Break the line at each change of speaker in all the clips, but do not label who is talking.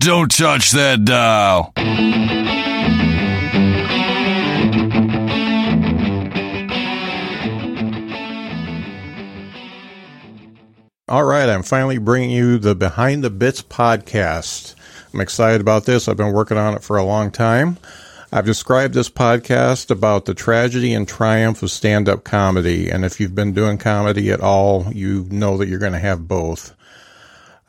Don't touch that dial.
All right, I'm finally bringing you the Behind the Bits podcast. I'm excited about this. I've been working on it for a long time. I've described this podcast about the tragedy and triumph of stand up comedy. And if you've been doing comedy at all, you know that you're going to have both.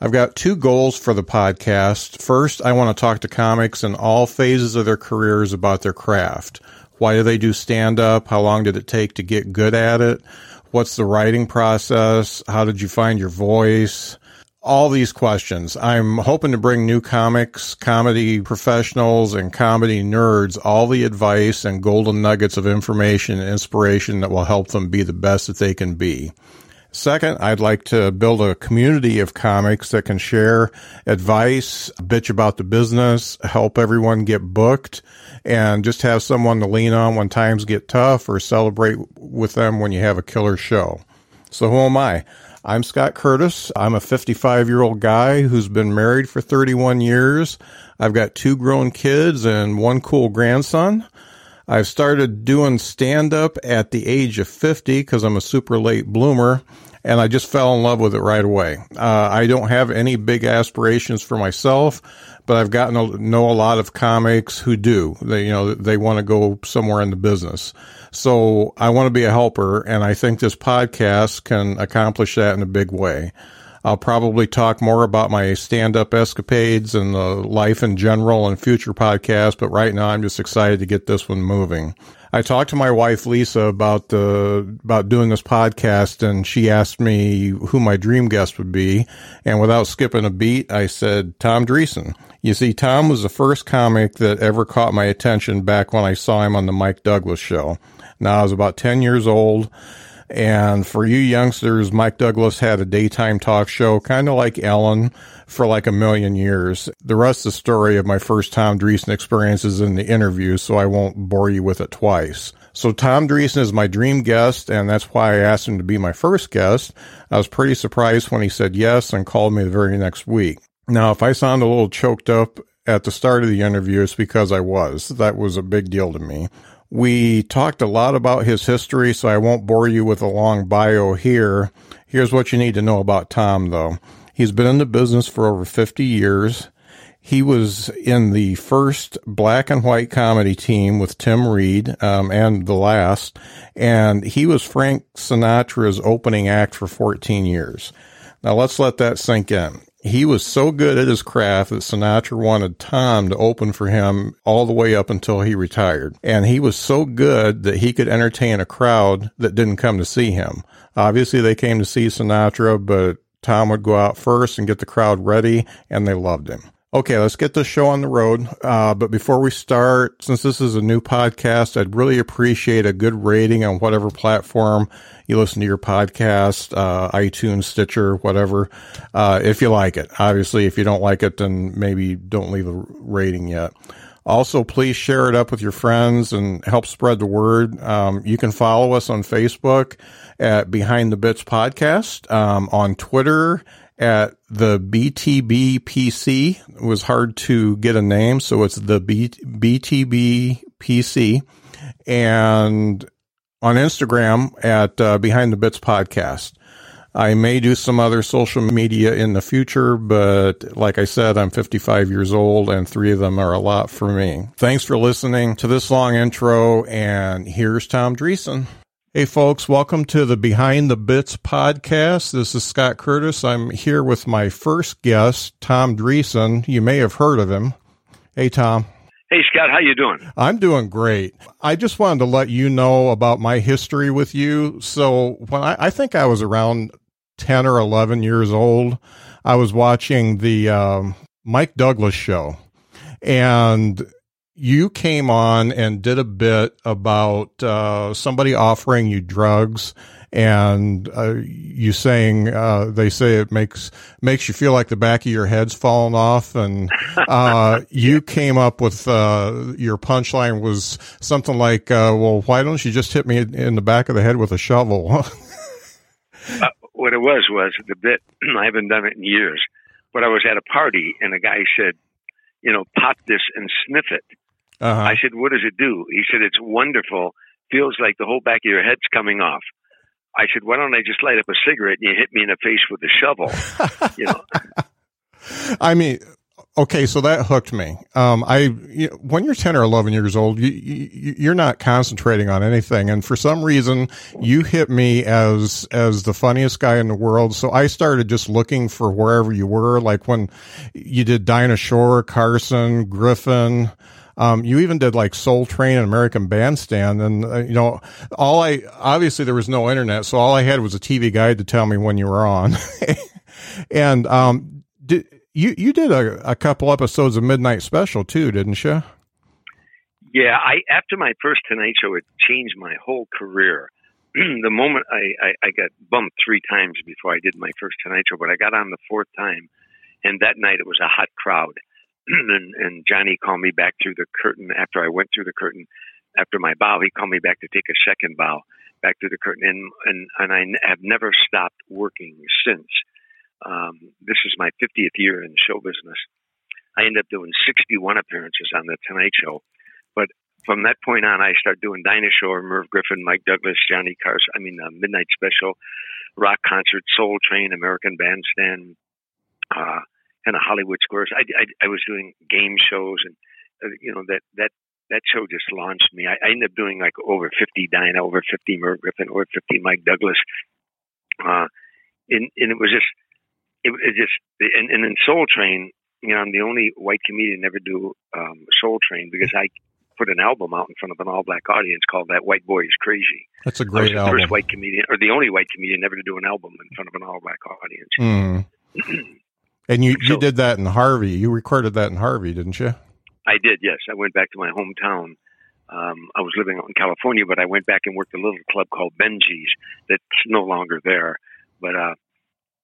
I've got two goals for the podcast. First, I want to talk to comics in all phases of their careers about their craft. Why do they do stand up? How long did it take to get good at it? What's the writing process? How did you find your voice? All these questions. I'm hoping to bring new comics, comedy professionals, and comedy nerds all the advice and golden nuggets of information and inspiration that will help them be the best that they can be. Second, I'd like to build a community of comics that can share advice, bitch about the business, help everyone get booked, and just have someone to lean on when times get tough or celebrate with them when you have a killer show. So who am I? I'm Scott Curtis. I'm a 55 year old guy who's been married for 31 years. I've got two grown kids and one cool grandson. I've started doing stand up at the age of 50 because I'm a super late bloomer and I just fell in love with it right away. Uh, I don't have any big aspirations for myself but I've gotten to know a lot of comics who do. They, you know, they want to go somewhere in the business. So I want to be a helper, and I think this podcast can accomplish that in a big way. I'll probably talk more about my stand up escapades and the life in general in future podcasts, but right now I'm just excited to get this one moving. I talked to my wife Lisa about the about doing this podcast, and she asked me who my dream guest would be. And without skipping a beat, I said Tom Dreesen. You see, Tom was the first comic that ever caught my attention back when I saw him on the Mike Douglas show. Now I was about ten years old. And for you youngsters, Mike Douglas had a daytime talk show, kind of like Ellen, for like a million years. The rest of the story of my first Tom Dreesen experience is in the interview, so I won't bore you with it twice. So Tom Dreesen is my dream guest, and that's why I asked him to be my first guest. I was pretty surprised when he said yes and called me the very next week. Now, if I sound a little choked up at the start of the interview, it's because I was. That was a big deal to me. We talked a lot about his history, so I won't bore you with a long bio here. Here's what you need to know about Tom, though. He's been in the business for over 50 years. He was in the first black and white comedy team with Tim Reid um, and the last, and he was Frank Sinatra's opening act for 14 years. Now let's let that sink in he was so good at his craft that Sinatra wanted Tom to open for him all the way up until he retired. And he was so good that he could entertain a crowd that didn't come to see him. Obviously, they came to see Sinatra, but Tom would go out first and get the crowd ready, and they loved him. Okay, let's get this show on the road. Uh, but before we start, since this is a new podcast, I'd really appreciate a good rating on whatever platform you listen to your podcast, uh, iTunes, Stitcher, whatever, uh, if you like it. Obviously, if you don't like it, then maybe don't leave a rating yet. Also, please share it up with your friends and help spread the word. Um, you can follow us on Facebook at Behind the Bits Podcast, um, on Twitter at the BTBPC. It was hard to get a name, so it's the B- BTBPC. And on Instagram at uh, Behind the Bits Podcast. I may do some other social media in the future, but like I said, I'm 55 years old and three of them are a lot for me. Thanks for listening to this long intro, and here's Tom Dreesen. Hey, folks, welcome to the Behind the Bits podcast. This is Scott Curtis. I'm here with my first guest, Tom Dreesen. You may have heard of him. Hey, Tom.
Hey Scott, how you doing?
I'm doing great. I just wanted to let you know about my history with you. So when I, I think I was around ten or eleven years old, I was watching the um, Mike Douglas show, and you came on and did a bit about uh, somebody offering you drugs and uh, you saying uh, they say it makes makes you feel like the back of your head's falling off, and uh, you came up with uh, your punchline was something like, uh, "Well, why don't you just hit me in the back of the head with a shovel?"
What it was was the bit. I haven't done it in years, but I was at a party and a guy said, you know, pop this and sniff it.
Uh-huh.
I said, what does it do? He said, it's wonderful. Feels like the whole back of your head's coming off. I said, why don't I just light up a cigarette and you hit me in the face with a shovel? you know.
I mean, okay, so that hooked me. Um, I you when you're ten or eleven years old, you, you you're not concentrating on anything, and for some reason, you hit me as as the funniest guy in the world. So I started just looking for wherever you were, like when you did Dinah Shore, Carson, Griffin. Um, you even did like Soul Train and American Bandstand, and uh, you know, all I obviously there was no internet, so all I had was a TV guide to tell me when you were on. and um, did you you did a, a couple episodes of Midnight Special too, didn't you?
Yeah, I after my first Tonight Show, it changed my whole career. the moment I, I, I got bumped three times before I did my first Tonight Show, but I got on the fourth time, and that night it was a hot crowd and, and Johnny called me back through the curtain after I went through the curtain. After my bow, he called me back to take a second bow back through the curtain, and and and I have never stopped working since. Um, this is my 50th year in show business. I ended up doing 61 appearances on the Tonight Show, but from that point on, I started doing Dinah Shore, Merv Griffin, Mike Douglas, Johnny Carson. I mean, uh, Midnight Special, Rock Concert, Soul Train, American Bandstand, uh, kind of Hollywood Squares. I, I, I was doing game shows, and uh, you know that that that show just launched me. I, I ended up doing like over 50 Dinah, over 50 Merv Griffin, over 50 Mike Douglas, uh, and and it was just it, it just and, and in Soul Train, you know, I'm the only white comedian to ever do um, Soul Train because I put an album out in front of an all black audience called That White Boy is Crazy.
That's a great
I was the
album.
first white comedian, or the only white comedian ever to do an album in front of an all black audience.
Mm. and you, you did that in Harvey. You recorded that in Harvey, didn't you?
I did, yes. I went back to my hometown. Um, I was living out in California, but I went back and worked at a little club called Benji's that's no longer there. But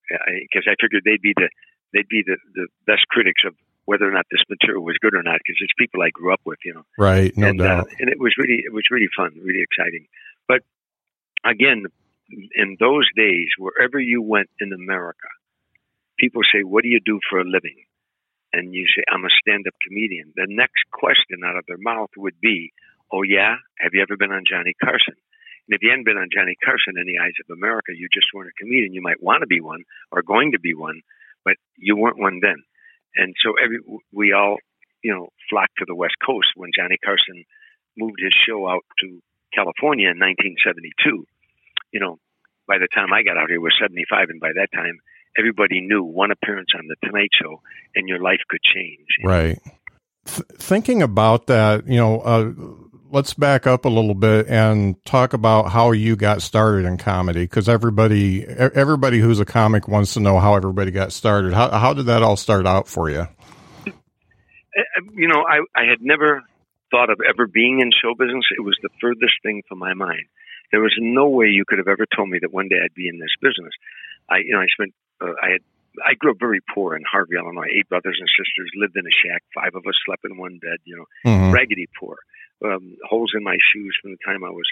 because I, figured they'd be the they'd be the, the best critics of whether or not this material was good or not, because it's people I grew up with, you know.
Right, no
and, uh,
doubt.
and it was really it was really fun, really exciting. But again, in those days, wherever you went in America, people say, "What do you do for a living?" And you say, "I'm a stand-up comedian." The next question out of their mouth would be, "Oh yeah, have you ever been on Johnny Carson?" And if you hadn't been on Johnny Carson in the eyes of America, you just weren't a comedian. You might want to be one or going to be one, but you weren't one then. And so every we all, you know, flocked to the West Coast when Johnny Carson moved his show out to California in 1972. You know, by the time I got out here, it was 75, and by that time, everybody knew one appearance on the Tonight Show, and your life could change.
Right. Th- thinking about that, you know, uh, let's back up a little bit and talk about how you got started in comedy because everybody everybody who's a comic wants to know how everybody got started. How how did that all start out for you?
Uh, You know, I, I had never thought of ever being in show business. It was the furthest thing from my mind. There was no way you could have ever told me that one day I'd be in this business. I, you know, I spent, uh, I had, I grew up very poor in Harvey, Illinois. Eight brothers and sisters lived in a shack. Five of us slept in one bed. You know,
Mhm.
raggedy poor. Um, holes in my shoes from the time I was,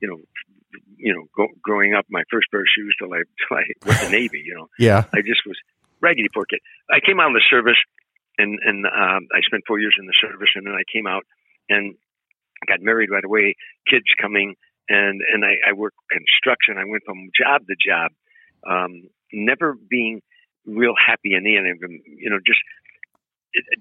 you know, you know, go, growing up. My first pair of shoes till I till I went to Navy. You know,
Yeah.
I just was raggedy poor kid. I came out of the service, and and um, I spent four years in the service, and then I came out and got married right away. Kids coming, and and I, I worked construction. I went from job to job, um, never being real happy in the end of them. You know, just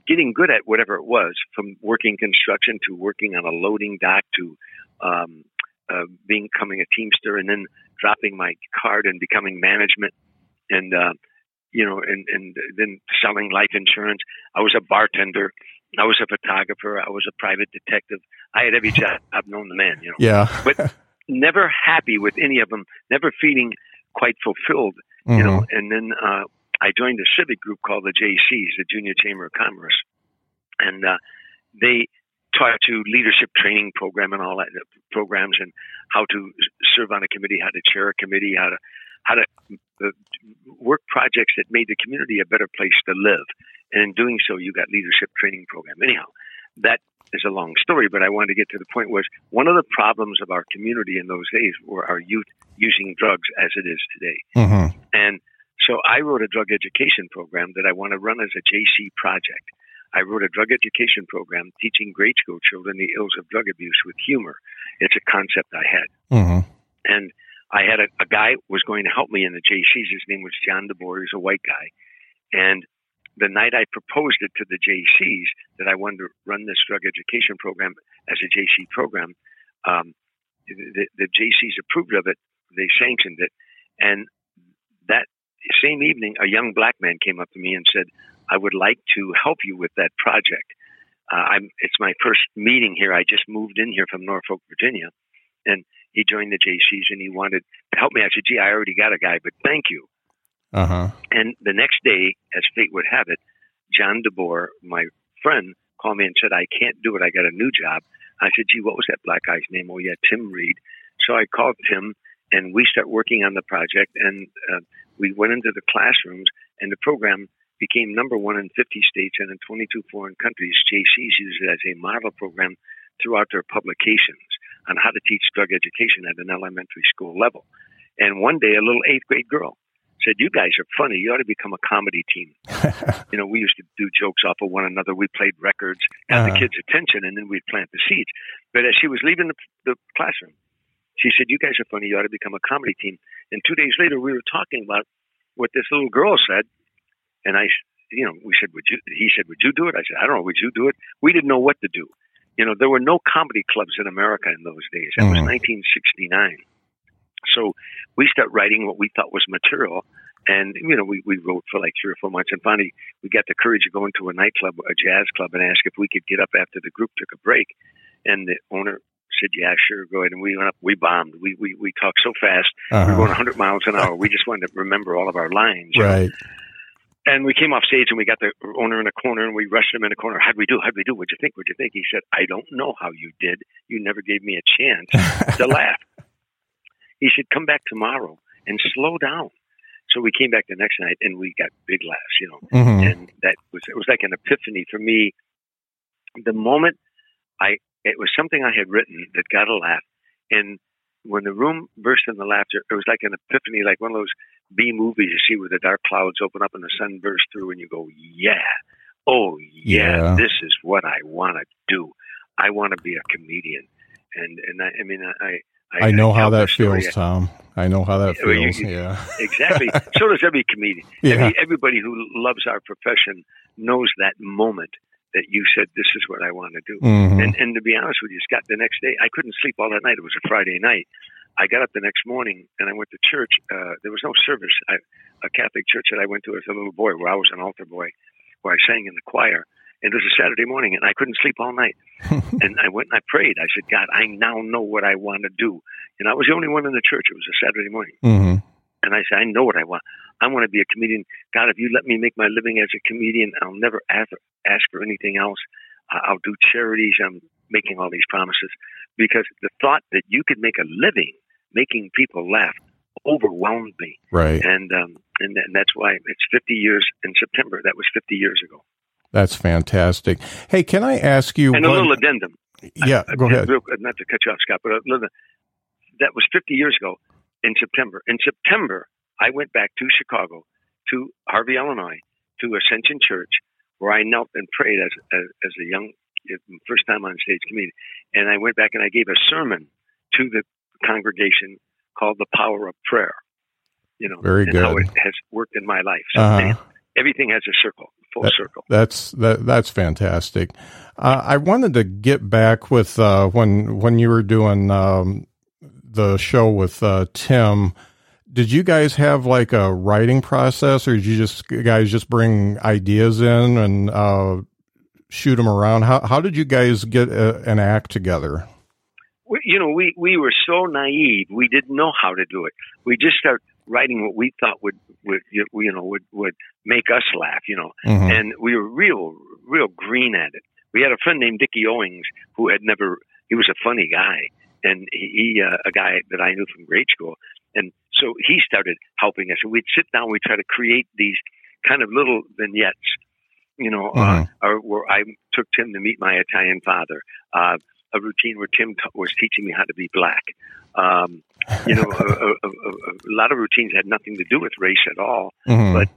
getting good at whatever it was, from working construction to working on a loading dock to um, uh, becoming a teamster, and then dropping my card and becoming management, and uh, you know, and and then selling life insurance. I was a bartender. I was a photographer. I was a private detective. I had every job I've known the man. You know,
Yeah.
but never happy with any of them. Never feeling quite fulfilled you know,
Mhm.
and then uh, I joined a civic group called the Jaycees, the Junior Chamber of Commerce, and uh, they taught you leadership training program and all that uh, programs and how to serve on a committee, how to chair a committee, how to how to uh, work projects that made the community a better place to live. And in doing so, you got leadership training program. Anyhow, that is a long story, but I wanted to get to the point was one of the problems of our community in those days were our youth using drugs as it is today.
Mhm.
And so I wrote a drug education program that I want to run as a Jaycee project. I wrote a drug education program teaching grade school children the ills of drug abuse with humor. It's a concept I had.
Mm-hmm.
And I had a, a guy was going to help me in the Jaycees. His name was John DeBoer. He's a white guy. And the night I proposed it to the Jaycees that I wanted to run this drug education program as a Jaycee program, um, the, the Jaycees approved of it. They sanctioned it. And that same evening, a young black man came up to me and said, I would like to help you with that project. Uh, I'm, it's my first meeting here. I just moved in here from Norfolk, Virginia. And he joined the Jaycees and he wanted to help me. I said, gee, I already got a guy, but thank you.
Uh-huh.
And the next day, as fate would have it, John DeBoer, my friend, called me and said, I can't do it. I got a new job. I said, gee, what was that black guy's name? Oh, yeah, Tim Reid. So I called Tim and we start working on the project and uh, we went into the classrooms and the program became number one in 50 states and in 22 foreign countries. Jaycees use it as a model program throughout their publications on how to teach drug education at an elementary school level. And one day, a little eighth grade girl said, "You guys are funny. You ought to become a comedy team." you know, we used to do jokes off of one another. We played records, got
Uh-huh.
the kids' attention, and then we'd plant the seeds. But as she was leaving the, the classroom, she said, "You guys are funny. You ought to become a comedy team." And two days later, we were talking about what this little girl said, and I, you know, we said, "Would you?" He said, "Would you do it?" I said, "I don't know. Would you do it?" We didn't know what to do. You know, there were no comedy clubs in America in those days. That was
Mhm.
1969. So we start writing what we thought was material. And, you know, we, we wrote for like three or four months. And finally, we got the courage to go into a nightclub, a jazz club, and ask if we could get up after the group took a break. And the owner said, yeah, sure, go ahead. And we went up, we bombed. We, we, we talked so fast. We were
Uh-huh.
going 100 miles an hour. We just wanted to remember all of our lines. know.
Right.
And we came off stage and we got the owner in a corner and we rushed him in a corner. How'd we do? How'd we do? What'd you think? What'd you think? He said, I don't know how you did. You never gave me a chance to laugh. He said, come back tomorrow and slow down. So we came back the next night and we got big laughs, you know,
Mhm.
and that was, it was like an epiphany for me. The moment I, it was something I had written that got a laugh. And when the room burst into laughter, it was like an epiphany, like one of those B movies you see where the dark clouds open up and the sun bursts through and you go, yeah, oh yeah,
Yeah.
this is what I want to do. I want to be a comedian. And, and I, I mean, I,
I know how that
story.
feels, Tom. I know how that
Yeah,
feels.
you-
yeah.
Exactly. so does every comedian.
Yeah.
Every, everybody who loves our profession knows that moment that you said, "This is what I want to do."
Mhm.
And and to be honest with you, Scott, the next day I couldn't sleep all that night. It was a Friday night. I got up the next morning and I went to church. Uh, there was no service. I, a Catholic church that I went to as a little boy, where I was an altar boy, where I sang in the choir. And it was a Saturday morning, and I couldn't sleep all night. and I went and I prayed. I said, God, I now know what I want to do. And I was the only one in the church. It was a Saturday morning.
Mhm.
And I said, I know what I want. I want to be a comedian. God, if you let me make my living as a comedian, I'll never ask, ask for anything else. I'll do charities. I'm making all these promises because the thought that you could make a living making people laugh overwhelmed me.
Right.
And, um, and, and that's why it's 50 years in September. That was 50 years ago.
That's fantastic. Hey, can I ask you?
And a little addendum.
yeah,
Uh,
go ahead.
real- not to cut you off, Scott, but little, that was 50 years ago in September. In September, I went back to Chicago, to Harvey, Illinois, to Ascension Church, where I knelt and prayed as, as, as a young, first time on stage comedian. And I went back and I gave a sermon to the congregation called The Power of Prayer. You know,
Very
and how
good.
it has worked in my life. So
Uh-huh.
man, everything has a circle, full
That-
circle.
That's that. That's fantastic. Uh, I wanted to get back with uh, when when you were doing um, the show with uh, Tim. Did you guys have like a writing process, or did you just guys just bring ideas in and uh, shoot them around? How how did you guys get a, an act together?
we, you know, we, we were so naive. We didn't know how to do it. We just started writing what we thought would, would you know, would, would make us laugh, you know,
Mhm.
and we were real, real green at it. We had a friend named Dickie Owings who had never, he was a funny guy and he, uh, a guy that I knew from grade school. And so he started helping us and we'd sit down, we'd try to create these kind of little vignettes, you know, uh, or where I took Tim to meet my Italian father, uh, a routine where Tim was teaching me how to be black. Um, you know, a, a, a, a lot of routines had nothing to do with race at all.
Mhm.
but-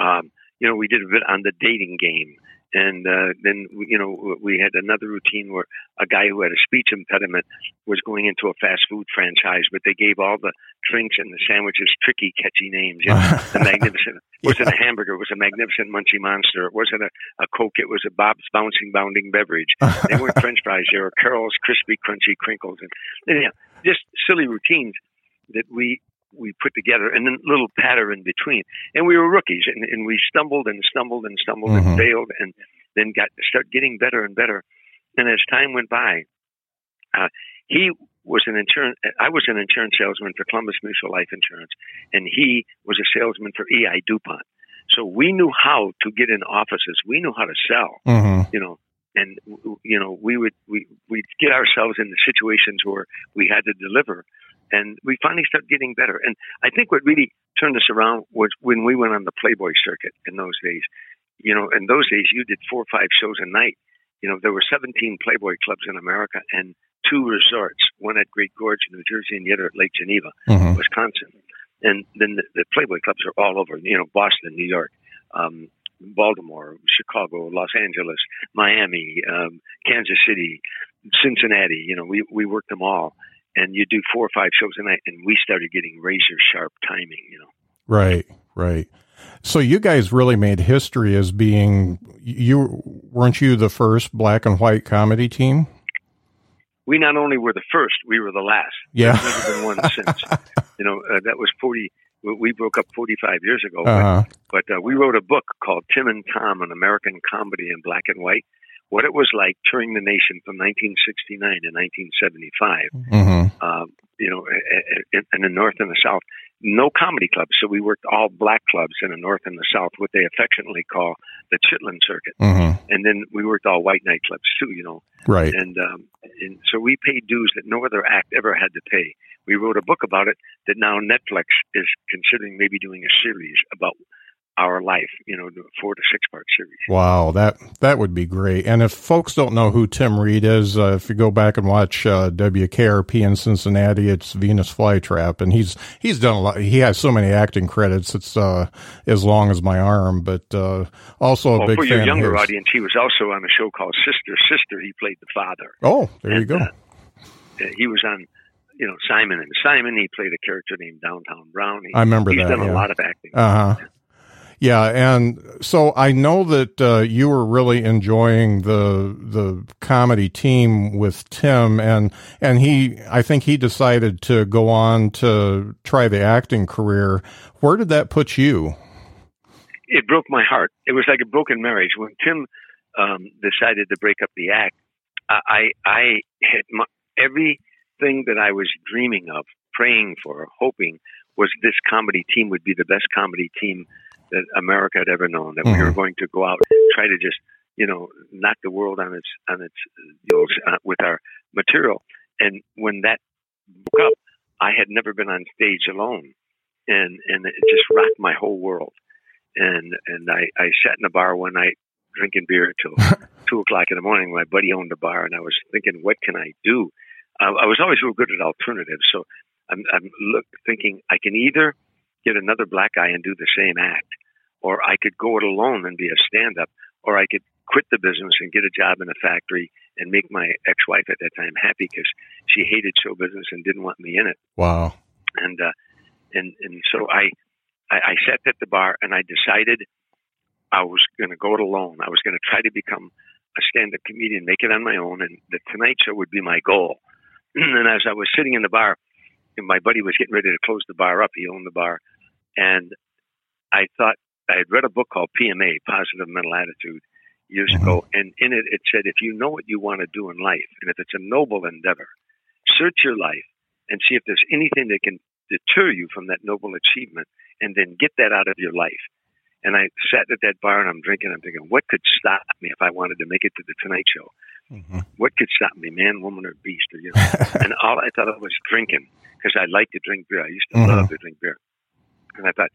Um, you know, we did a bit on the dating game And uh, then, you know, we had another routine where a guy who had a speech impediment was going into a fast food franchise, but they gave all the drinks and the sandwiches tricky, catchy names. You know, the magnificent it wasn't a hamburger, it was a magnificent munchy Monster. It wasn't a, a Coke, it was a Bob's Bouncing Bounding Beverage. They weren't French fries, they were Carol's Crispy Crunchy Crinkles, and you know, just silly routines that we we put together and then little patter in between. And we were rookies and, and we stumbled and stumbled and stumbled mm-hmm. and failed and then got start getting better and better. And as time went by, uh, he was an insurance. I was an insurance salesman for Columbus Mutual Life Insurance, and he was a salesman for EI Dupont. So we knew how to get in offices. We knew how to sell. Mm-hmm. You know, and you know we would we we'd get ourselves into situations where we had to deliver and we finally started getting better. And I think what really turned us around was when we went on the Playboy circuit in those days. You know, in those days, you did four or five shows a night. You know, there were 17 Playboy clubs in America and two resorts, one at Great Gorge, New Jersey, and the other at Lake Geneva, mm-hmm. Wisconsin. And then the, the Playboy clubs are all over, you know, Boston, New York, um, Baltimore, Chicago, Los Angeles, Miami, um, Kansas City, Cincinnati. You know, we we worked them all, and you do four or five shows a night, and we started getting razor sharp timing. You know,
right, right. So you guys really made history as being you weren't you the first black and white comedy team?
We not only were the first, we were the last.
Yeah,
There's never been one since. you know, uh, that was forty. We broke up 45 years ago, uh-huh. but, but uh, we wrote a book called Tim and Tom: An American Comedy in Black and White, what it was like touring the nation from 1969 to 1975. Mm-hmm. Uh, you know, in, in the North and the South, no comedy clubs. So we worked all black clubs in the North and the South, what they affectionately call the Chitlin Circuit. Mm-hmm. And then we worked all white nightclubs too, you know.
Right.
And, um, and so we paid dues that no other act ever had to pay. We wrote a book about it that now Netflix is considering maybe doing a series about our life, you know, four to six part series.
Wow, that that would be great. And if folks don't know who Tim Reid is, uh, if you go back and watch uh, WKRP in Cincinnati, it's Venus Flytrap, and he's he's done a lot. He has so many acting credits; it's uh, as long as my arm. But uh, also a
well,
big
for
your
younger audience, he was also on a show called Sister Sister. He played the father.
Oh, there and, you go.
Uh, he was on you know Simon and Simon. He played a character named Downtown Brown. He,
I remember
he's
that.
He's done
yeah.
a lot of acting.
Uh huh. Yeah, and so I know that uh, you were really enjoying the the comedy team with Tim, and and he, I think he decided to go on to try the acting career. Where did that put you?
It broke my heart. It was like a broken marriage when Tim um, decided to break up the act. I I had my, everything that I was dreaming of, praying for, hoping was this comedy team would be the best comedy team that America had ever known. That mm-hmm. we were mm-hmm. going to go out try to just you know knock the world on its on its you know uh, with our material. And when that broke up, I had never been on stage alone, and and it just rocked my whole world. And and I I sat in a bar one night drinking beer till two o'clock in the morning. My buddy owned a bar, and I was thinking, what can I do? I, I was always real good at alternatives, so I'm, I'm look, thinking I can either get another black guy and do the same act, or I could go it alone and be a stand up, or I could quit the business and get a job in a factory and make my ex wife at that time happy because she hated show business and didn't want me in it.
Wow.
And, uh, and, and so I, I, I sat at the bar and I decided I was going to go it alone. I was going to try to become a stand up comedian, make it on my own, and the Tonight Show would be my goal. and as I was sitting in the bar, and my buddy was getting ready to close the bar up. He owned the bar. And I thought I had read a book called PMA, Positive Mental Attitude, years mm-hmm. ago, and in it it said if you know what you want to do in life, and if it's a noble endeavor, search your life and see if there's anything that can deter you from that noble achievement, and then get that out of your life. And I sat at that bar and I'm drinking. I'm thinking, what could stop me if I wanted to make it to the Tonight Show? Mm-hmm. What could stop me, man, woman, or beast? Or you know? and all I thought of was drinking because I like to drink beer. I used to mm-hmm. love to drink beer. And I thought,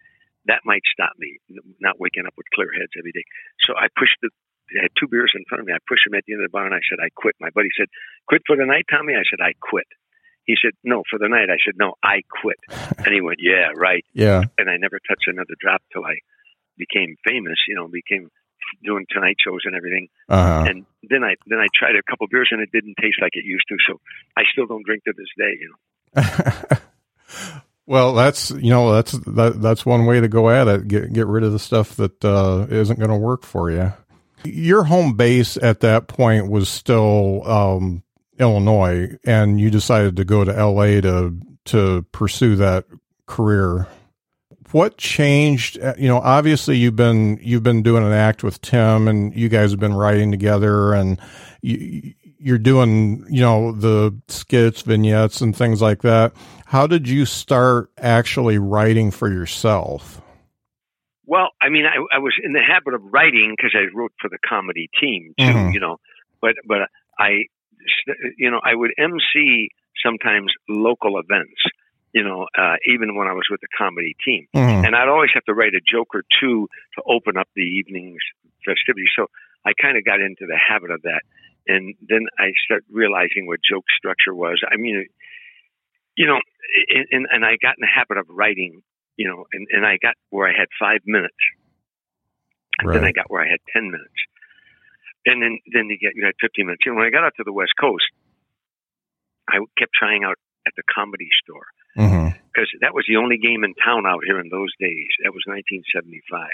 that might stop me not waking up with clear heads every day. So I pushed the, I had two beers in front of me. I pushed him at the end of the bar and I said, I quit. My buddy said, quit for the night, Tommy? I said, I quit. He said, no, for the night. I said, no, I quit. And he went, yeah, right.
Yeah.
And I never touched another drop till I became famous, you know, became doing tonight shows and everything.
Uh-huh.
And then I then I tried a couple beers and it didn't taste like it used to. So I still don't drink to this day. You
know. well, that's you know that's that, that's one way to go at it. Get get rid of the stuff that uh, not going to work for you. Your home base at that point was still um, Illinois, and you decided to go to LA to to pursue that career what changed uh, you know obviously you've been you've been doing an act with tim and you guys have been writing together and you, you're doing you know the skits vignettes and things like that how did you start actually writing for yourself
well i mean i, I was in the habit of writing because i wrote for the comedy team too mm-hmm. you know but but i you know i would mc sometimes local events you know, uh, even when I was with the comedy team. Mm-hmm. And I'd always have to write a joke or two to open up the evening's festivities. So I kind of got into the habit of that. And then I started realizing what joke structure was. I mean, you know, and, and I got in the habit of writing, you know, and, and I got where I had five minutes. And right. then I got where I had 10 minutes. And then, then you get, you had 15 minutes. And when I got out to the West Coast, I kept trying out at the comedy store because mm-hmm. that was the only game in town out here in those days. That was 1975.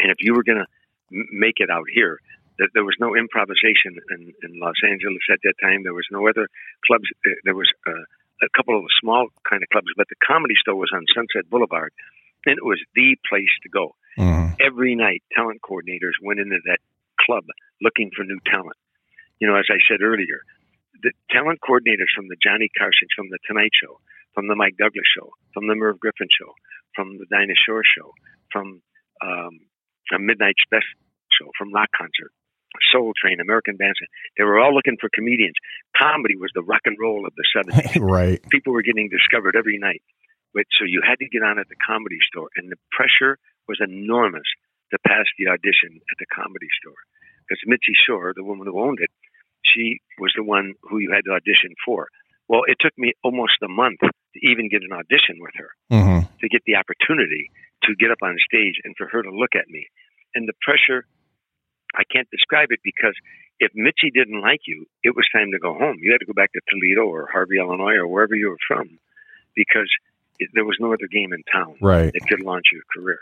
And if you were going to m- make it out here, there was no improvisation in, in Los Angeles at that time. There was no other clubs. Uh, there was uh, a couple of small kind of clubs, but the comedy store was on Sunset Boulevard, and it was the place to go. Mm-hmm. Every night, talent coordinators went into that club looking for new talent. You know, as I said earlier, the talent coordinators from the Johnny Carson, from the Tonight Show, from the Mike Douglas Show, from the Merv Griffin Show, from the Dinah Shore Show, from um, a Midnight Special Show, from Rock Concert, Soul Train, American Bandstand. They were all looking for comedians. Comedy was the rock and roll of the 70s.
right.
People were getting discovered every night. But so you had to get on at the comedy store, and the pressure was enormous to pass the audition at the comedy store. Because Mitzi Shore, the woman who owned it, she was the one who you had to audition for. Well, it took me almost a month to even get an audition with her mm-hmm. to get the opportunity to get up on stage and for her to look at me. And the pressure, I can't describe it because if Mitzi didn't like you, it was time to go home. You had to go back to Toledo or Harvey, Illinois, or wherever you were from because it, there was no other game in town
right.
that could launch your career.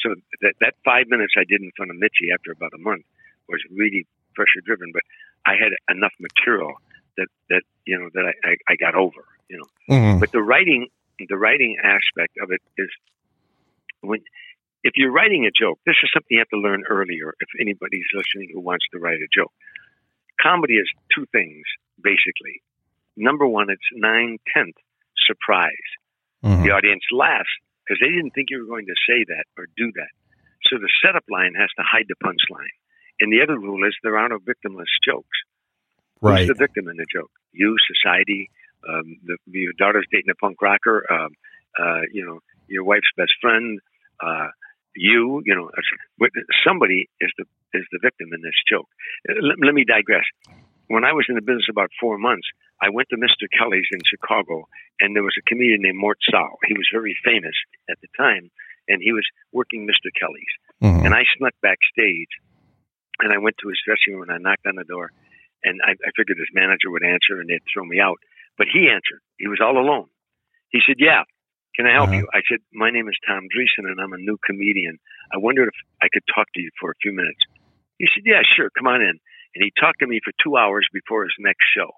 So that that five minutes I did in front of Mitzi after about a month was really pressure driven. But I had enough material that that you know that I, I, I got over. You know, mm-hmm. but the writing the writing aspect of it is when if you're writing a joke, this is something you have to learn earlier. If anybody's listening who wants to write a joke, comedy is two things basically. Number one, it's nine tenth surprise. Mm-hmm. The audience laughs because they didn't think you were going to say that or do that. So the setup line has to hide the punchline. And the other rule is there are no victimless jokes.
Right.
Who's the victim in the joke? You, society, um, the, your daughter's dating a punk rocker, um, uh, you know, your wife's best friend, uh, you, you know, somebody is the is the victim in this joke. Let, let, me digress. When I was in the business about four months, I went to Mr. Kelly's in Chicago, and there was a comedian named Mort Sahl. He was very famous at the time, and he was working Mr. Kelly's. Mm-hmm. And I snuck backstage and I went to his dressing room and I knocked on the door, and I, I figured his manager would answer and they'd throw me out. But he answered. He was all alone. He said, "Yeah, can I help uh-huh. you?" I said, "My name is Tom Dreesen and I'm a new comedian. I wondered if I could talk to you for a few minutes." He said, "Yeah, sure. Come on in." And he talked to me for two hours before his next show.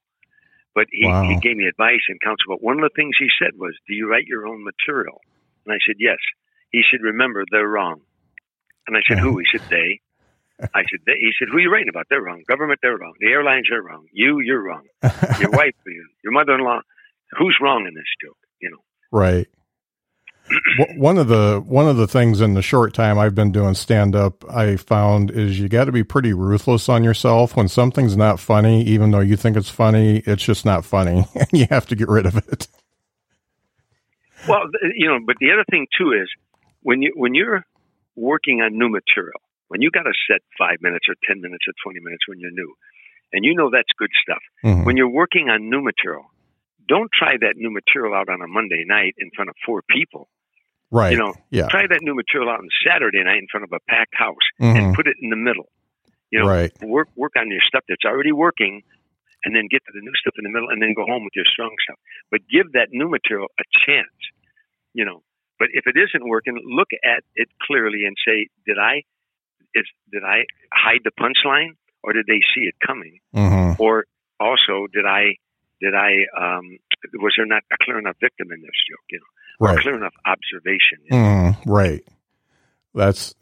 But he, wow. he gave me advice and counsel. But one of the things he said was, "Do you write your own material?" And I said, "Yes." He said, "Remember, they're wrong." And I said. "Who?" He said, "They." I said, they, he said, who are you writing about? They're wrong. Government, they're wrong. The airlines, they're wrong. You, you're wrong. Your wife, your mother-in-law, who's wrong in this joke? You know.
Right. One of the one of the things in the short time I've been doing stand up, I found is you got to be pretty ruthless on yourself when something's not funny, even though you think it's funny, it's just not funny, and you have to get rid of it.
Well, you know, but the other thing too is when you when you're working on new material, when you got a set five minutes or 10 minutes or 20 minutes when you're new, and you know that's good stuff. Mm-hmm. When you're working on new material, don't try that new material out on a Monday night in front of four people.
Right.
You know,
yeah.
try that new material out on Saturday night in front of a packed house
Mhm.
and put it in the middle. You know,
Right.
work work on your stuff that's already working, and then get to the new stuff in the middle, and then go home with your strong stuff. But give that new material a chance. You know, but if it isn't working, look at it clearly and say, did I is did I hide the punchline, or did they see it coming,
hmm
or also did I did I um, was there not a clear enough victim in this joke? You know,
Right.
clear enough observation.
Mm, right. That's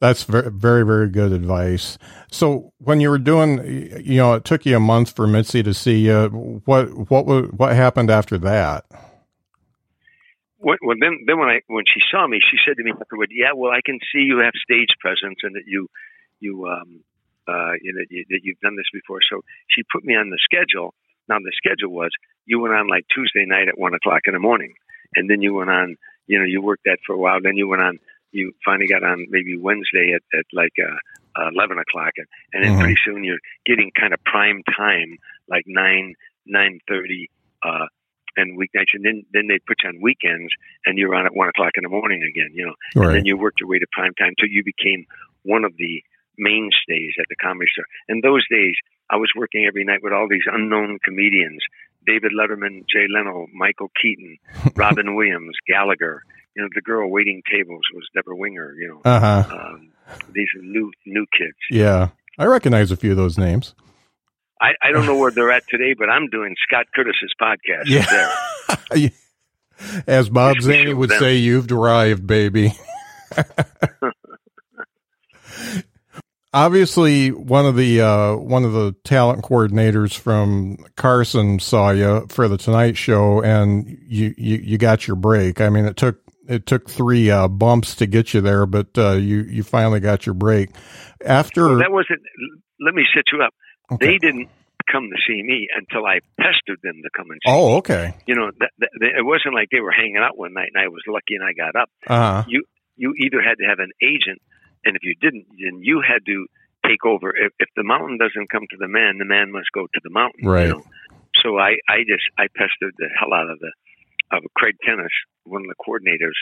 that's very very very good advice. So when you were doing, you know, it took you a month for Mitzi to see you. What what what happened after that?
Well, well, then, then when I when she saw me, she said to me afterward, "Yeah, well, I can see you have stage presence and that you, you, um, uh, you know, you, that you've done this before." So she put me on the schedule. Now the schedule was you went on like Tuesday night at one o'clock in the morning, and then you went on. You know, you worked that for a while. Then you went on. You finally got on maybe Wednesday at at like uh, uh, eleven o'clock, and, and then
Mhm.
pretty soon you're getting kind of prime time, like nine nine thirty. Uh, and weeknights, and then then they put you on weekends, and you're on at one o'clock in the morning again, you know. And then you worked your way to prime time till you became one of the mainstays at the comedy store. And those days, I was working every night with all these unknown comedians: David Letterman, Jay Leno, Michael Keaton, Robin Williams, Gallagher. You know, the girl waiting tables was Debra Winger. You know,
Uh huh.
um, these are new new kids.
Yeah, I recognize a few of those names.
I, I don't know where they're at today, but I'm doing Scott Curtis's podcast. There.
As Bob
Zany
would
them.
say, "You've arrived, baby." Obviously, one of the uh, one of the talent coordinators from Carson saw you for the Tonight Show, and you, you, you got your break. I mean, it took it took three uh, bumps to get you there, but uh, you you finally got your break. After
Well, that wasn't. Let me set you up.
Okay.
They didn't come to see me until I pestered them to come and see.
oh, okay,
You know, that, that, it wasn't like they were hanging out one night and I was lucky and I got up.
uh
You you either had to have an agent, and if you didn't, then you had to take over. If, if the mountain doesn't come to the man, the man must go to the mountain. you
Right.
know? So I I just I pestered the hell out of the of Craig Tennis, one of the coordinators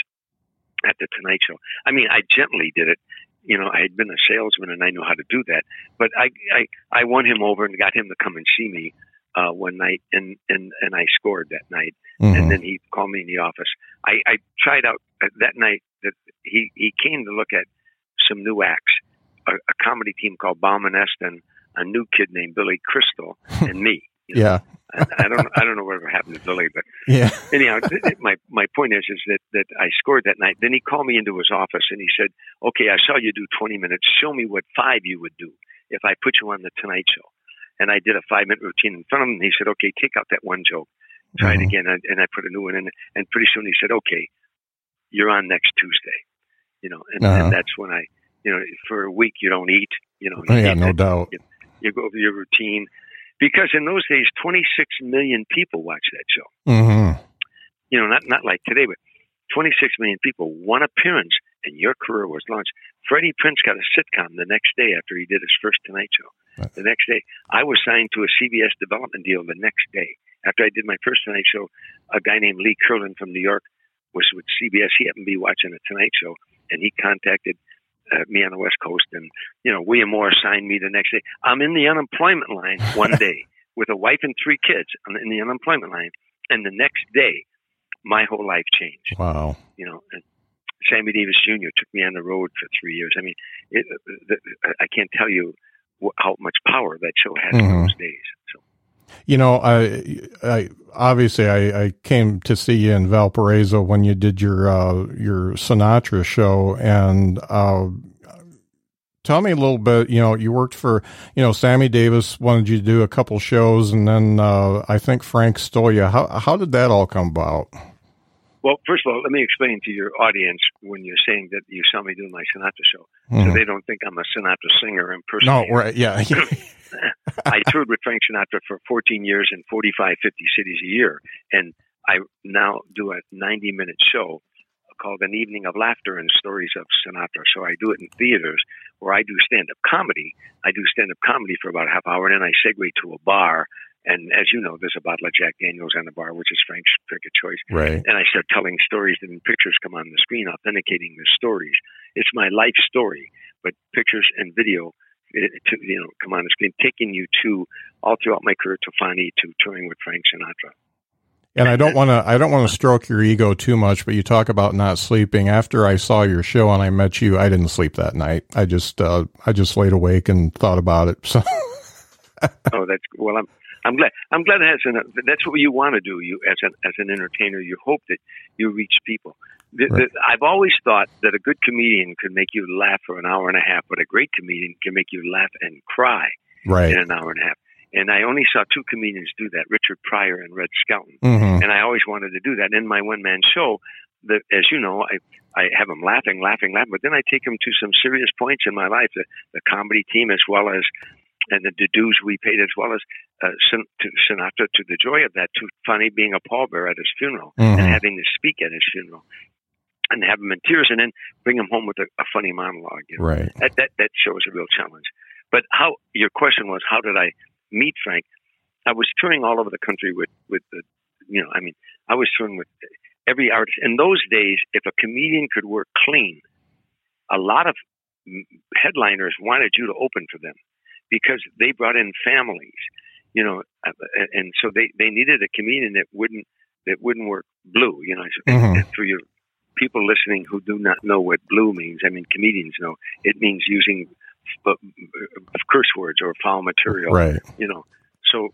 at the Tonight Show. I mean, I gently did it. You know, I had been a salesman and I knew how to do that. But I I, I won him over and got him to come and see me uh, one night, and and and I scored that night.
mhm.
And then he called me in the office. I, I tried out uh, that night that he he came to look at some new acts, a, a comedy team called Baum and Eston, a new kid named Billy Crystal, and me. You know,
yeah,
I, I don't I don't know whatever happened to Billy, but
yeah,
anyhow, th- th- my my point is is that that I scored that night. Then he called me into his office and he said, "Okay, I saw you do 20 minutes. Show me what five you would do if I put you on the Tonight Show." And I did a five minute routine in front of him. And he said, "Okay, take out that one joke, try
Mhm.
it again." And, and I put a new one in. And pretty soon he said, "Okay, you're on next Tuesday." You know, and,
Uh-huh.
and that's when I, you know, for a week you don't eat. You know,
Oh,
you
yeah, no
that-
doubt.
You go over your routine because in those days, 26 million people watched that show
hmm
you know, not not like today, but 26 million people, one appearance, and your career was launched. Freddie Prinze got a sitcom the next day after he did his first Tonight Show.
Right.
The next day, I was signed to a CBS development deal. The next day, after I did my first Tonight Show, a guy named Lee Currlin from New York was with CBS. He happened to be watching the Tonight Show, and he contacted uh, me on the West Coast. And you know, William Morris signed me the next day. I'm in the unemployment line one day with a wife and three kids I'm in the unemployment line, and the next day my whole life changed.
Wow.
You know, and Sammy Davis Jr. took me on the road for three years. I mean, it, the, I can't tell you how much power that show had in
Mhm.
those days. So,
You know, I, I obviously I, I came to see you in Valparaiso when you did your uh, your Sinatra show, and uh, tell me a little bit. You know, you worked for you know Sammy Davis wanted you to do a couple shows, and then uh, I think Frank stole you. How how did that all come about?
Well, first of all, let me explain to your audience when you're saying that you saw me doing my Sinatra show, so
Mhm.
they don't think I'm a Sinatra singer
in
person.
No, right? Yeah,
I toured with Frank Sinatra for 14 years in 45, 50 cities a year. And I now do a 90 minute show called An Evening of Laughter and Stories of Sinatra. So I do it in theaters where I do stand up comedy. I do stand up comedy for about a half hour and then I segue to a bar And as you know, there's a bottle of Jack Daniels on the bar, which is Frank's of choice.
Right.
And I start telling stories, and pictures come on the screen authenticating the stories. It's my life story, but pictures and video, it, to, you know, come on the screen, taking you to all throughout my career to Fani to touring with Frank Sinatra.
And I don't want to I don't want to stroke your ego too much, but you talk about not sleeping. After I saw your show and I met you, I didn't sleep that night. I just uh, I just laid awake and thought about it. So
oh, that's well. I'm I'm glad. I'm glad an. That's what you want to do. You as an as an entertainer, you hope that you reach people. The, right. the, I've always thought that a good comedian could make you laugh for an hour and a half, but a great comedian can make you laugh and cry
right.
in an hour and a half. And I only saw two comedians do that, Richard Pryor and Red Skelton.
Mm-hmm.
And I always wanted to do that. In my one man show, the, as you know, I, I have them laughing, laughing, laughing, but then I take them to some serious points in my life, the, the comedy team as well as, and the, the dues we paid as well as uh, Sin- to Sinatra to the joy of that, to Funny being a pallbearer at his funeral
mm-hmm.
and having to speak at his funeral and have him in tears and then bring him home with a, a funny monologue. You know?
Right.
That, that, that shows a real challenge. But how, your question was, how did I meet Frank, I was touring all over the country with with the, you know, I mean, I was touring with every artist. In those days, if a comedian could work clean, a lot of headliners wanted you to open for them because they brought in families, you know, uh, and so they they needed a comedian that wouldn't that wouldn't work blue, you know.
Mm-hmm.
For your people listening who do not know what blue means, I mean, comedians know it means using of curse words or foul material.
Right.
You know, so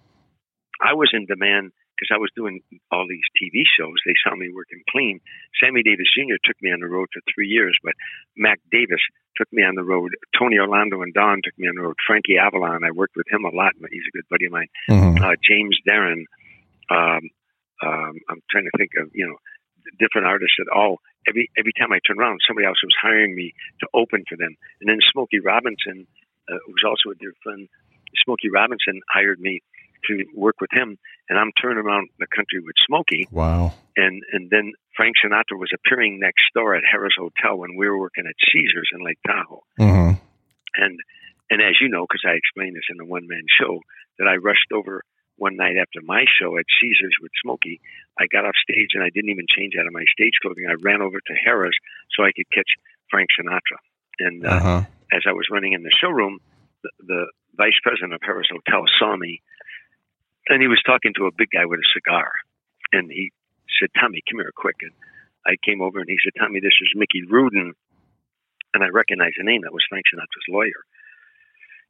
I was in demand because I was doing all these TV shows. They saw me working clean. Sammy Davis Jr. took me on the road for three years, but Mac Davis took me on the road. Tony Orlando and Don took me on the road. Frankie Avalon, I worked with him a lot. He's a good buddy of mine.
Mm-hmm.
Uh, James Darren. Um, um, I'm trying to think of you know different artists that all every every time I turned around, somebody else was hiring me to open for them. And then Smokey Robinson, uh, who's also a dear friend, Smokey Robinson hired me to work with him, and I'm turning around the country with Smokey.
Wow!
And and then Frank Sinatra was appearing next door at Harrah's Hotel when we were working at Caesars in Lake Tahoe.
Mm-hmm.
And and as you know, because I explained this in the one man show, that I rushed over one night after my show at Caesars with Smokey, I got off stage and I didn't even change out of my stage clothing. I ran over to Harrah's so I could catch Frank Sinatra. And uh,
uh-huh.
as I was running in the showroom, the, the vice president of Harrah's Hotel saw me, and he was talking to a big guy with a cigar. And he said, "Tommy, come here quick." And I came over and he said, "Tommy, this is Mickey Rudin." And I recognized the name. That was Frank Sinatra's lawyer.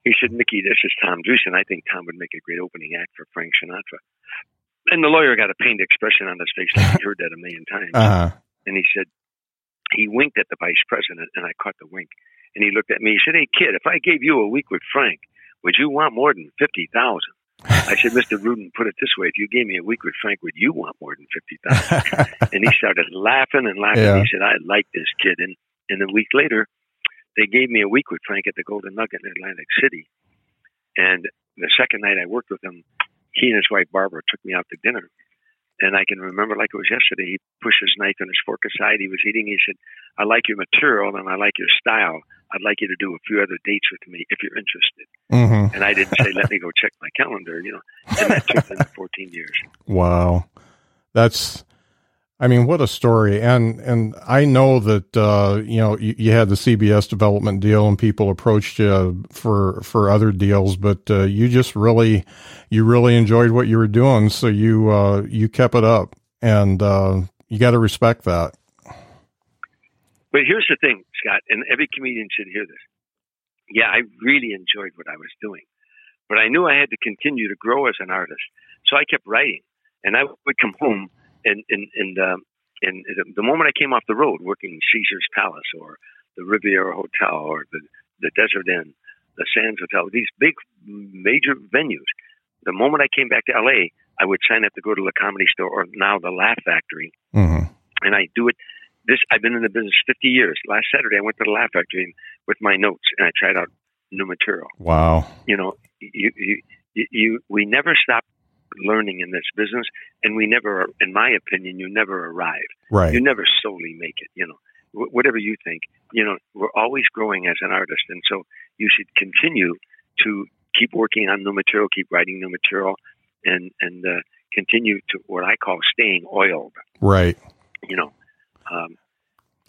He said, Mickey, this is Tom Dreesen. I think Tom would make a great opening act for Frank Sinatra. And the lawyer got a pained expression on his face like he heard that a million times.
Uh-huh.
And he said, he winked at the vice president, and I caught the wink. And he looked at me. He said, Hey, kid, if I gave you a week with Frank, would you want more than 50000 I said, Mr. Rudin, put it this way. If you gave me a week with Frank, would you want more than 50000 And he started laughing and laughing.
Yeah.
He said, I like this kid. And, and a week later, they gave me a week with Frank at the Golden Nugget in Atlantic City. And the second night I worked with him, he and his wife Barbara took me out to dinner. And I can remember like it was yesterday. He pushed his knife and his fork aside. He was eating. He said, "I like your material and I like your style. I'd like you to do a few other dates with me if you're interested."
Mm-hmm.
And I didn't say, "Let me go check my calendar," you know. And that took them 14 years.
Wow, that's. I mean, what a story! And and I know that uh, you know you, you, had the CBS development deal, and people approached you for for other deals, but uh, you just really you really enjoyed what you were doing, so you uh, you kept it up, and uh, you got to respect that.
But here's the thing, Scott, and every comedian should hear this. Yeah, I really enjoyed what I was doing, but I knew I had to continue to grow as an artist, so I kept writing, and I would come home and and and, um, and the moment I came off the road, working Caesar's Palace or the Riviera Hotel or the the Desert Inn, the Sands Hotel, these big major venues, the moment I came back to LA, I would sign up to go to the Comedy Store or now the Laugh Factory,
mm-hmm.
and I do it. This I've been in the business 50 years. Last Saturday, I went to the Laugh Factory with my notes and I tried out new material.
Wow!
You know, you you, you we never stop learning in this business and we never in my opinion you never arrive
right
you never solely make it you know Wh- whatever you think you know we're always growing as an artist and so you should continue to keep working on new material keep writing new material and and uh, continue to what I call staying oiled.
Right.
You know, um,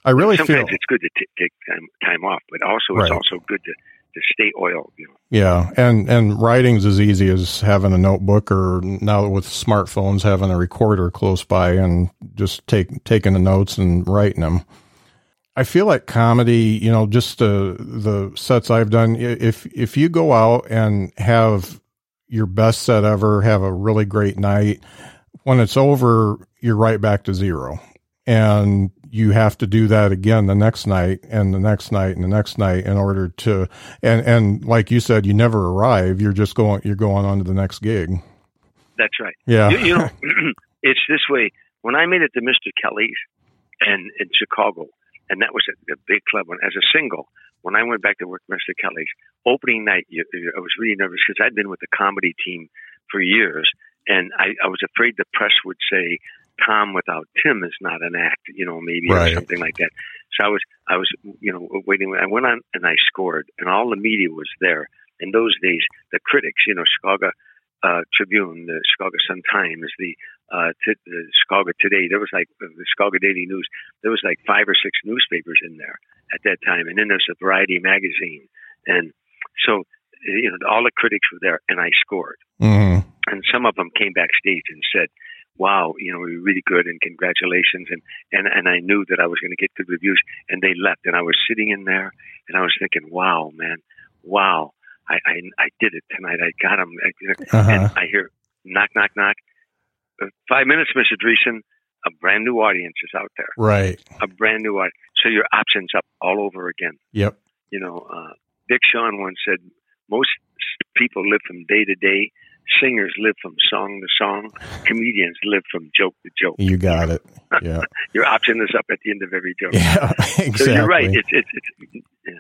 I really
sometimes
feel
it's good to t- take time, time off, but also
Right.
it's also good to, to stay oiled. You know.
yeah, and and writing's as easy as having a notebook or now with smartphones having a recorder close by and just take taking the notes and writing them. I feel like comedy, you know, just the the sets I've done. If if you go out and have your best set ever, have a really great night, when it's over, you're right back to zero, and you have to do that again the next night and the next night and the next night in order to and and like you said, you never arrive. You're just going you're going on to the next gig.
That's right.
Yeah,
You, you know, it's this way. When I made it to Mr. Kelly's and in Chicago, and that was a, a big club. When as a single, when I went back to work at Mr. Kelly's opening night, you, you- I was really nervous because I'd been with the comedy team for years, and I, I was afraid the press would say Tom without Tim is not an act, you know, maybe
Right.
or something like that. So I was, I was, you know, waiting. I went on and I scored, and all the media was there. In those days, the critics, you know, Chicago uh, Tribune, the Chicago Sun Times, the uh, t- the Chicago Today. There was like uh, the Chicago Daily News. There was like five or six newspapers in there at that time, and then there's a Variety magazine, and so you know all the critics were there, and I scored,
hmm
and some of them came backstage and said. Wow, you know, we were really good and congratulations and, and, and I knew that I was going to get good reviews and they left and I was sitting in there and I was thinking, wow, man, wow, I, I, I did it tonight. I got them. I,
Uh-huh.
and I hear knock, knock, knock. Uh, Five minutes, Mr. Dreesen. A brand new audience is out there.
right.
A brand new audience. So your options up all over again.
Yep.
You know, uh, Dick Shawn once said, most people live from day to day. Singers live from song to song. Comedians live from joke to joke.
You got it. Yeah.
Your option is up at the end of every joke.
Yeah. Exactly.
So you're right. It's it's it's yeah.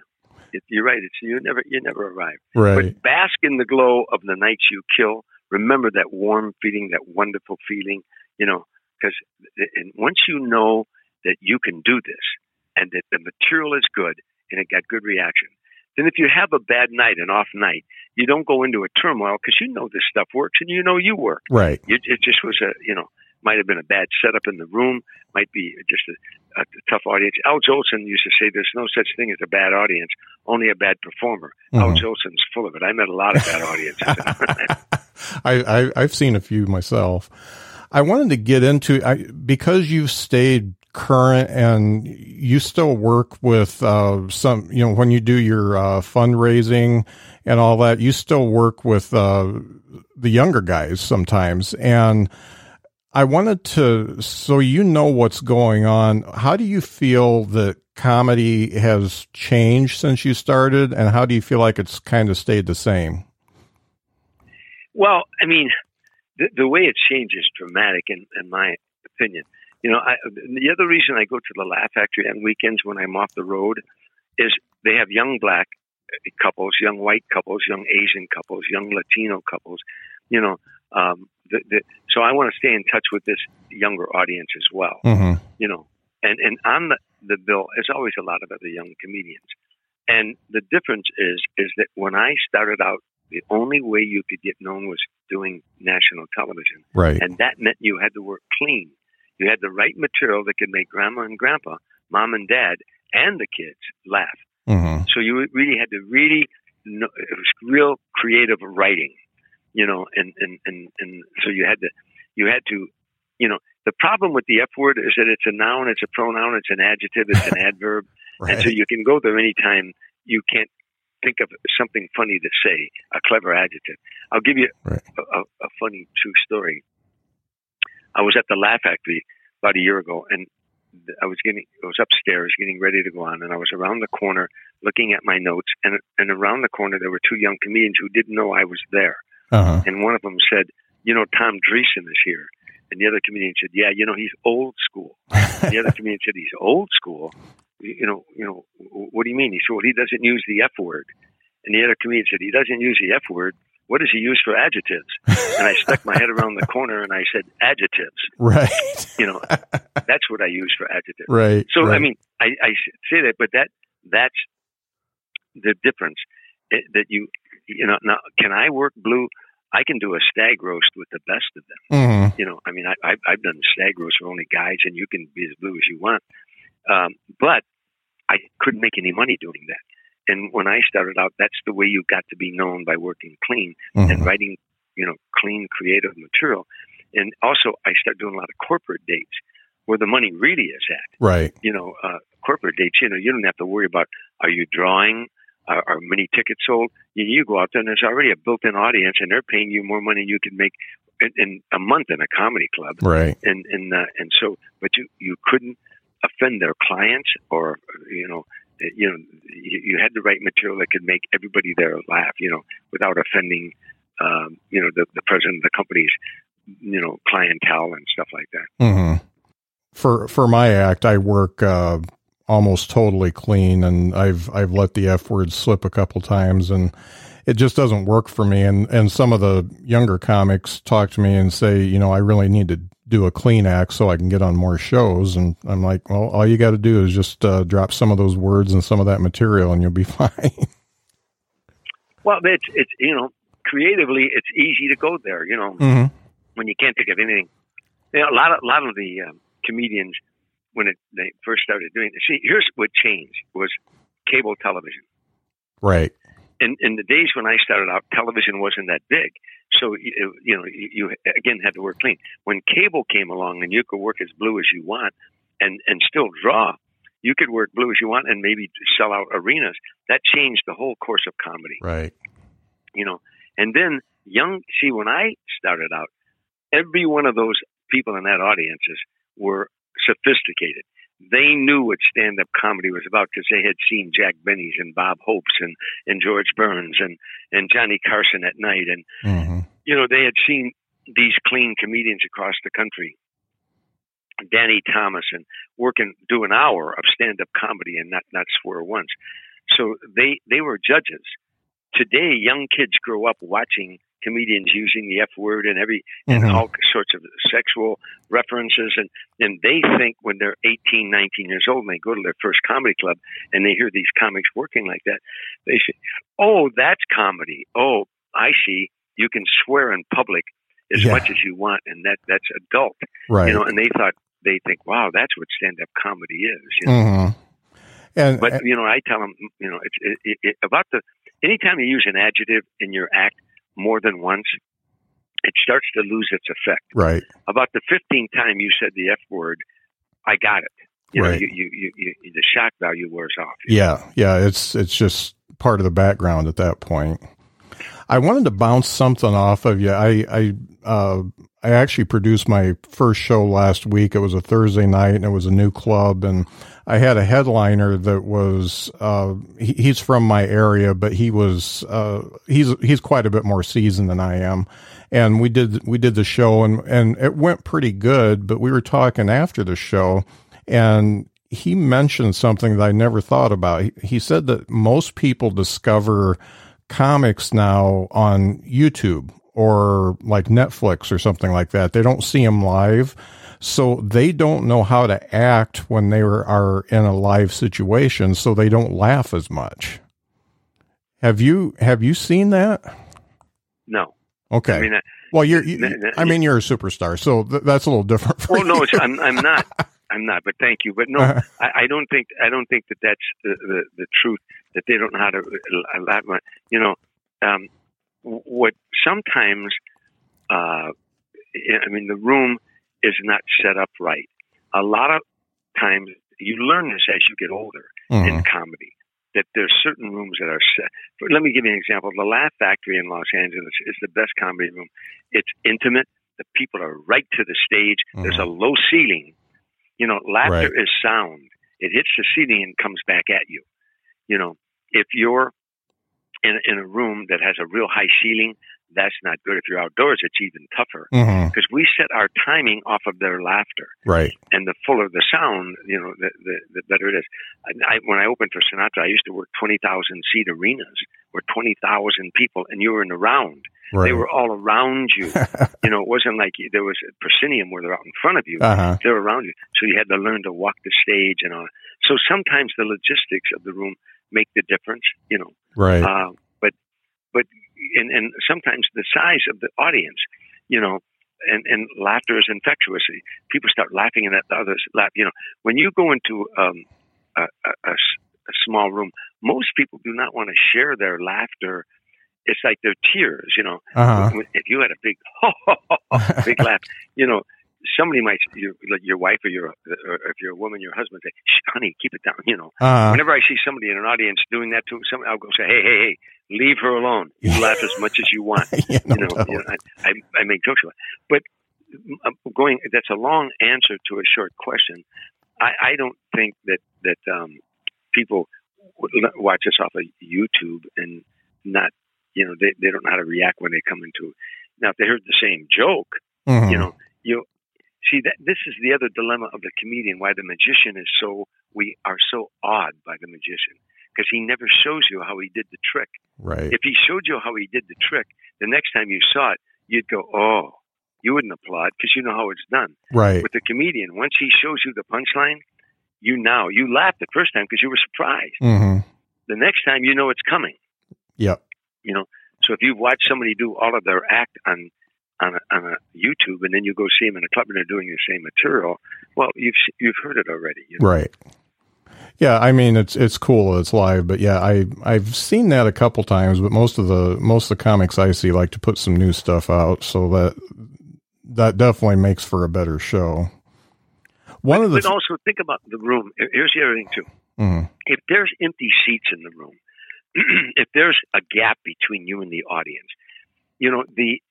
It, you're right. It's you never you never arrive.
right.
But bask in the glow of the nights you kill. Remember that warm feeling, that wonderful feeling, you know, because and once you know that you can do this and that the material is good and it got good reaction, then if you have a bad night, an off night, you don't go into a turmoil because you know this stuff works and you know you work.
Right.
You, it just was a, you know, might have been a bad setup in the room, might be just a, a tough audience. Al Jolson used to say there's no such thing as a bad audience, only a bad performer. Al
Mhm.
Jolson's full of it. I met a lot of bad audiences.
I, I I've seen a few myself. I wanted to get into I because you've stayed current and you still work with uh, some you know when you do your uh, fundraising and all that you still work with uh, the younger guys sometimes. And I wanted to so you know what's going on. How do you feel that comedy has changed since you started and how do you feel like it's kind of stayed the same?
Well, I mean, the, the way it changed is dramatic, in, in my opinion. You know, I, the other reason I go to the Laugh Factory on weekends when I'm off the road is they have young black couples, young white couples, young Asian couples, young Latino couples. You know, um, the, the, so I want to stay in touch with this younger audience as well.
mm-hmm.
You know, and and on the, the bill, there's always a lot of other young comedians. And the difference is is that when I started out, the only way you could get known was doing national television,
right
and that meant you had to work clean. You had the right material that could make grandma and grandpa, mom and dad, and the kids laugh.
Mm-hmm.
So you really had to really, know, it was real creative writing, you know, and, and, and, and so you had to, you had to, you know, the problem with the F word is that it's a noun, it's a pronoun, it's an adjective, it's an adverb.
right
And so you can go there anytime you can't think of something funny to say, a clever adjective. I'll give you
Right.
a, a, a funny true story. I was at the Laugh Factory about a year ago, and I was getting, I was upstairs getting ready to go on, and I was around the corner looking at my notes, and and around the corner there were two young comedians who didn't know I was there,
uh-huh.
and one of them said, "You know, Tom Dreesen is here," and the other comedian said, "Yeah, you know, he's old school." The other comedian said, "He's old school." You know, you know, what do you mean? He said, "Well, he doesn't use the F word," and the other comedian said, "He doesn't use the F word." What does he use for adjectives? And I stuck my head around the corner and I said, adjectives.
right
You know, that's what I use for adjectives.
right
So
right.
I mean, I, I say that, but that that's the difference eh, that you you know. Now, can I work blue I can do a stag roast with the best of them.
Mm-hmm.
You know, I mean, I, I've, I've done stag roast for only guys, and you can be as blue as you want. Um, but I couldn't make any money doing that. And when I started out, that's the way you got to be known by working clean
Mm-hmm.
and writing, you know, clean, creative material. And also, I started doing a lot of corporate dates where the money really is at.
Right.
You know, uh, corporate dates. You know, you don't have to worry about are you drawing, are, are many tickets sold. You, you go out there and there's already a built-in audience, and they're paying you more money than you can make in, in a month in a comedy club.
Right.
And and uh, and so, but you you couldn't offend their clients, or you know, you know, you, you had to write material that could make everybody there laugh. You know, without offending, um, you know, the the president of the company's, you know, clientele and stuff like that.
Mm-hmm. For for my act, I work uh, almost totally clean, and I've I've let the f word slip a couple times, and it just doesn't work for me. And and some of the younger comics talk to me and say, you know, I really need to do a clean act so I can get on more shows. And I'm like, well, all you got to do is just uh, drop some of those words and some of that material, and you'll be fine.
Well, it's it's you know, creatively, it's easy to go there. You know,
mm-hmm.
when you can't think of anything. You know, a lot of a lot of the um, comedians when it, they first started doing it. See, here's what changed was cable television.
Right.
In in the days when I started out, television wasn't that big, so you, uh, you know you, you again had to work clean. When cable came along and you could work as blue as you want and and still draw, you could work blue as you want and maybe sell out arenas. That changed the whole course of comedy
Right.
you know. And then young, see, when I started out, every one of those people in that audiences were sophisticated. They knew what stand-up comedy was about because they had seen Jack Benny's and Bob Hope's and, and George Burns and, and Johnny Carson at night. And,
Mm-hmm.
you know, they had seen these clean comedians across the country. Danny Thomas and working, do an hour of stand-up comedy and not, not swear once. So they, they were judges today young kids grow up watching comedians using the F word and every and
Mhm.
all sorts of sexual references and and they think when they're 18 19 years old and they go to their first comedy club and they hear these comics working like that they say oh that's comedy oh i see you can swear in public as
Yeah.
much as you want and that that's adult
Right.
you know and they thought they think wow that's what stand up comedy is you know?
mm-hmm. And
But you know, I tell them, you know, it's it, it, it, about the anytime you use an adjective in your act more than once, it starts to lose its effect.
right.
About the fifteenth time you said the f word, I got it. You know,
Right.
you, you, you, you, the shock value wears off.
Yeah, yeah, it's it's just part of the background at that point. I wanted to bounce something off of you. I I uh, I actually produced my first show last week. It was a Thursday night, and it was a new club, and I had a headliner that was uh, he, he's from my area, but he was uh, he's he's quite a bit more seasoned than I am, and we did we did the show, and and it went pretty good. But we were talking after the show, and he mentioned something that I never thought about. He, he said that most people discover comics now on YouTube or like Netflix or something like that. They don't see them live. So they don't know how to act when they are, in a live situation. So they don't laugh as much. Have you, have you seen that?
No,
Okay.
I mean, uh,
well, you're, you, I mean, you're a superstar. So th- that's a little different. For
oh no, I'm I'm not. I'm not, but thank you. But no,
Uh-huh.
I, I don't think I don't think that that's the, the, the truth. That they don't know how to laugh. You know, um, what sometimes, uh, I mean, the room is not set up right. A lot of times, you learn this as you get older
Mhm.
in comedy. That there's certain rooms that are set. For, let me give you an example. The Laugh Factory in Los Angeles is the best comedy room. It's intimate. The people are right to the stage. There's a low ceiling. You know, laughter
Right.
is sound. It hits the ceiling and comes back at you. You know, if you're in, in a room that has a real high ceiling, that's not good. If you're outdoors, it's even tougher
Mhm.
because we set our timing off of their laughter
Right.
and the fuller the sound, you know, the the, the better it is. I, I, when I opened for Sinatra, I used to work twenty thousand seat arenas where twenty thousand people, and you were in the round.
Right.
They were all around you. you know, it wasn't like you- there was a proscenium where they're out in front of you.
uh-huh.
They're around you, so you had to learn to walk the stage and all. So sometimes the logistics of the room make the difference. You know,
Right.
uh, but but and and sometimes the size of the audience, you know, and and laughter is infectious. People start laughing and the others laugh. You know, when you go into um, a, a, a small room, most people do not want to share their laughter. It's like their tears, you know.
Uh-huh.
If you had a big, big laugh, you know, somebody might your your wife or your or if you're a woman, your husband say, "Honey, keep it down." You know.
Uh-huh.
Whenever I see somebody in an audience doing that to somebody, I'll go say, "Hey, hey, hey, leave her alone. You laugh as much as you want."
yeah, no
you know,
doubt.
you know I, I I make jokes about, it. but I'm going. That's a long answer to a short question. I I don't think that that um, people watch us off of YouTube and not, you know, they they don't know how to react when they come into. Now, if they heard the same joke,
Mhm.
you know, you see that this is the other dilemma of the comedian. Why the magician is so we are so awed by the magician because he never shows you how he did the trick.
right.
If he showed you how he did the trick, the next time you saw it, you'd go, "Oh." You wouldn't applaud because you know how it's done.
right.
With the comedian, once he shows you the punchline, you now you laughed the first time because you were surprised.
hmm
The next time, you know it's coming.
Yep.
You know, so if you've watched somebody do all of their act on on a, on a YouTube, and then you go see them in a club and they're doing the same material, well, you've you've heard it already. You know?
Right. Yeah, I mean it's it's cool it's live, but yeah, I I've seen that a couple times, but most of the most of the comics I see like to put some new stuff out, so that that definitely makes for a better show. One
but,
of the
but also think about the room. Here's the other thing too.
Mhm.
If there's empty seats in the room, if there's a gap between you and the audience, you know the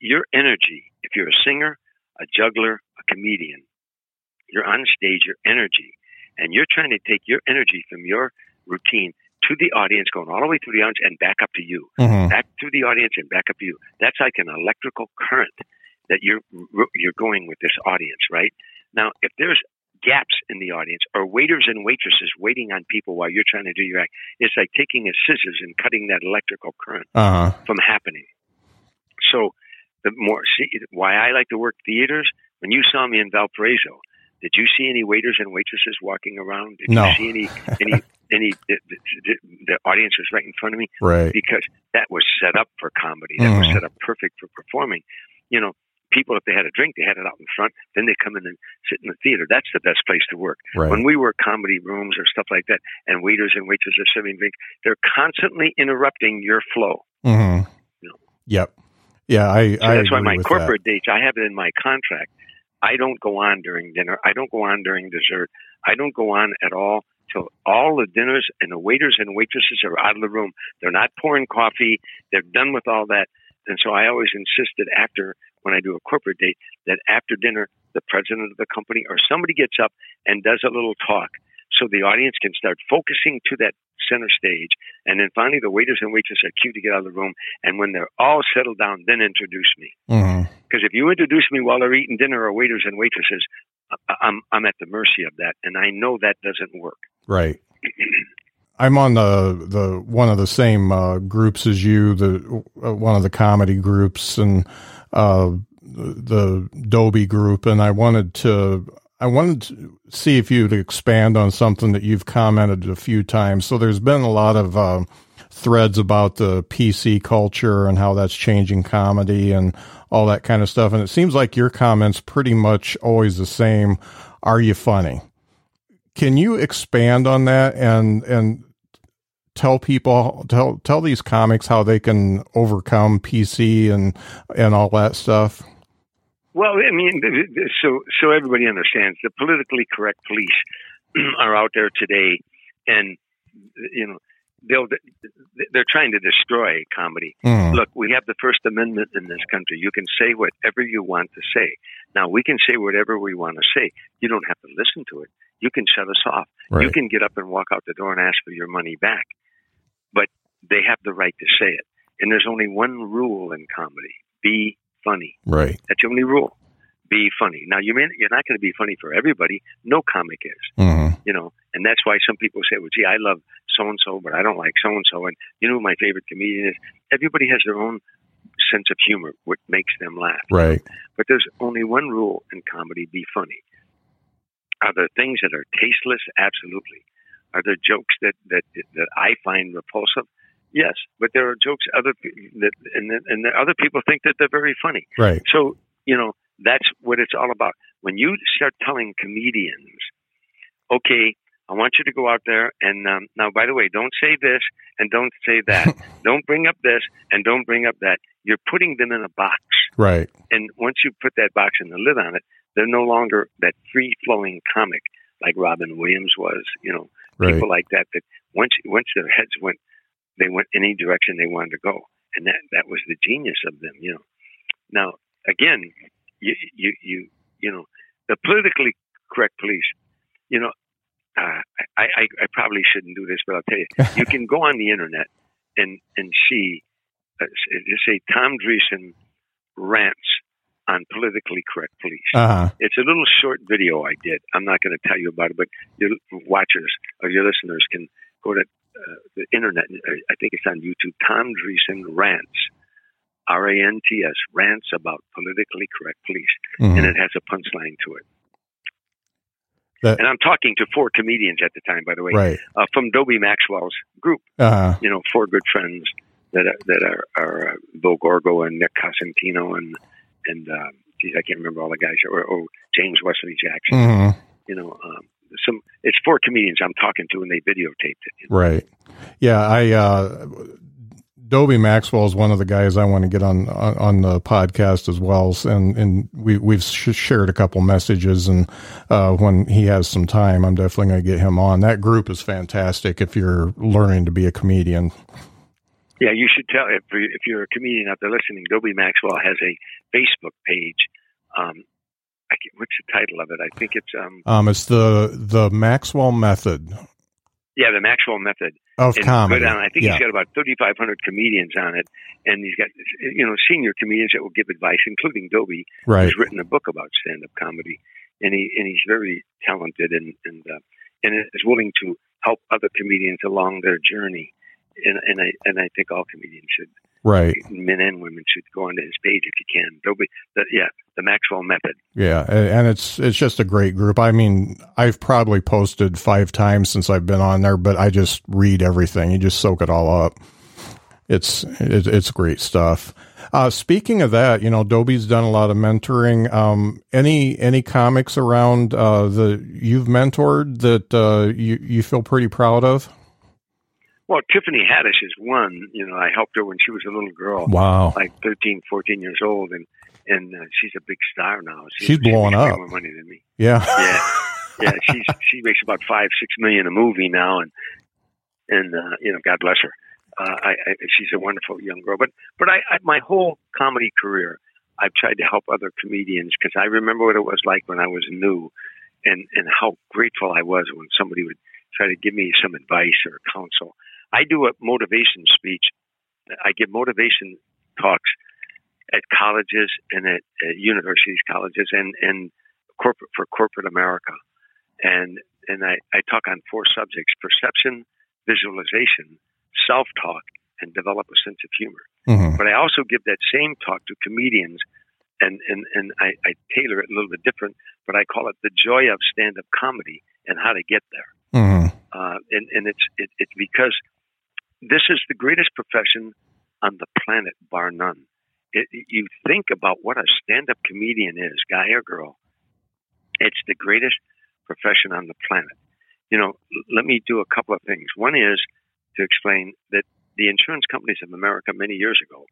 your energy. If you're a singer, a juggler, a comedian, you're on stage. Your energy, and you're trying to take your energy from your routine to the audience, going all the way through the audience and back up to you.
Mhm.
back to the audience and back up to you. That's like an electrical current that you're you're going with this audience, right? Now, if there's gaps in the audience or waiters and waitresses waiting on people while you're trying to do your act, it's like taking a scissors and cutting that electrical current
uh-huh.
from happening. So, the more see why I like to work theaters. When you saw me in Valparaiso, did you see any waiters and waitresses walking around? Did
No.
you see any any any the, the, the, audience was right in front of me?
Right.
because that was set up for comedy. That was
Mhm.
set up perfect for performing. You know, people if they had a drink, they had it out in front. Then they come in and sit in the theater. That's the best place to work.
Right.
When we work comedy rooms or stuff like that, and waiters and waitresses are serving drinks, they're constantly interrupting your flow.
Mhm.
You know.
Yep. Yeah, I
So
I
that's why my corporate dates, I have it in my contract. I don't go on during dinner. I don't go on during dessert. I don't go on at all till all the dinners and the waiters and waitresses are out of the room. They're not pouring coffee. They're done with all that. And so I always insisted after, when I do a corporate date, that after dinner, the president of the company or somebody gets up and does a little talk so the audience can start focusing to that center stage. And then finally, the waiters and waitresses are cued to get out of the room. And when they're all settled down, then introduce me.
Mhm.
Because if you introduce me while they're eating dinner or waiters and waitresses, I- I'm I'm at the mercy of that, and I know that doesn't work.
Right. I'm on the the one of the same uh, groups as you, the uh, one of the comedy groups, and uh, the Dobie group, and I wanted to I wanted to see if you'd expand on something that you've commented a few times. So there's been a lot of uh, threads about the PC culture and how that's changing comedy and all that kind of stuff, and it seems like your comments pretty much always the same. Are you funny? Can you expand on that and and tell people tell tell these comics how they can overcome PC and and all that stuff?
Well, I mean, so so everybody understands the politically correct police are out there today, and you know they'll they're trying to destroy comedy.
Mm,
Look, we have the First Amendment in this country. You can say whatever you want to say. Now we can say whatever we want to say. You don't have to listen to it. You can shut us off. You can get up and walk out the door and ask for your money back. But they have the right to say it. And there's only one rule in comedy be funny.
Right.
That's the only rule. Be funny. Now, you may, you're not going to be funny for everybody. No comic is,
hmm
you know, and that's why some people say, well, gee, I love so and so, but I don't like so and so. And you know who my favorite comedian is? Everybody has their own sense of humor, what makes them laugh.
Right.
But there's only one rule in comedy be funny. Are there things that are tasteless? Absolutely. Are there jokes that, that, that I find repulsive? Yes, but there are jokes other that and and other people think that they're very funny.
Right.
So you know that's what it's all about. When you start telling comedians, okay, I want you to go out there and um, now, by the way, don't say this and don't say that. don't bring up this and don't bring up that. You're putting them in a box.
Right.
And once you put that box and the lid on it, they're no longer that free flowing comic like Robin Williams was. You know,
Right.
people like that. That once once their heads went, they went any direction they wanted to go, and that that was the genius of them. You know. Now again, you you you you know the politically correct police. You know, uh, I, I I probably shouldn't do this, but I'll tell you. You can go on the internet and and see, uh, just say Tom Dreesen rants on politically correct police.
Uh huh.
It's a little short video I did. I'm not going to tell you about it, but your watchers or your listeners can go to uh, the internet. I think it's on YouTube. Tom Dreesen rants, R A N T S, rants about politically correct police, and
Mhm.
it has a punchline to it.
That-
and I'm talking to four comedians at the time, by the way,
Right.
uh, from Dobie Maxwell's group.
Uh huh.
You know, four good friends that are, that are, are uh, Bill Gorgo and Nick Cosentino and and uh, geez, I can't remember all the guys, or, or James Wesley Jackson
hmm
you know, um, some it's four comedians I'm talking to, and they videotaped it.
Right. Yeah. I, uh, Dobie Maxwell is one of the guys I want to get on, on, on the podcast as well. And, and we, we've sh- shared a couple messages and, uh, when he has some time, I'm definitely going to get him on. That group is fantastic if you're learning to be a comedian.
Yeah, you should tell if if you're a comedian out there listening. Dobie Maxwell has a Facebook page. Um, I can't, what's the title of it? I think it's um,
Um, it's the, the Maxwell method
yeah, the Maxwell Method.
of
And
comedy.
down. I think
yeah.
he's got about 3,500 comedians on it, and he's got you know senior comedians that will give advice, including Dobie,
right.
who's written a book about stand-up comedy, and he and he's very talented and and uh, and is willing to help other comedians along their journey. And and I and I think all comedians should,
Right.
men and women, should go onto his page if you can. Dobie, the, yeah, the Maxwell Method.
Yeah, and it's it's just a great group. I mean, I've probably posted five times since I've been on there, but I just read everything. You just soak it all up. It's it, it's great stuff. Uh, speaking of that, you know, Dobie's done a lot of mentoring. Um, any any comics around uh, the you've mentored that uh, you you feel pretty proud of?
Well, Tiffany Haddish is one. You know, I helped her when she was a little girl,
Wow.
like 13, 14 years old, and and uh, she's a big star now. She,
She's
she
blowing
makes
up.
more money than me.
Yeah.
Yeah, yeah. She's she makes about five, six million a movie now, and and uh, you know, God bless her. Uh, I, I, she's a wonderful young girl. But but I, I my whole comedy career, I've tried to help other comedians because I remember what it was like when I was new, and and how grateful I was when somebody would try to give me some advice or counsel. I do a motivation speech. I give motivation talks at colleges and at, at universities, colleges, and and corporate for corporate America, and and I, I talk on four subjects: perception, visualization, self-talk, and develop a sense of humor.
hmm
But I also give that same talk to comedians, and and and I, I tailor it a little bit different. But I call it the joy of stand-up comedy and how to get there.
hmm
Uh, and and it's it, it's because this is the greatest profession on the planet, bar none. It, you think about what a stand-up comedian is, guy or girl. It's the greatest profession on the planet. You know, let me do a couple of things. One is to explain that the insurance companies of America many years ago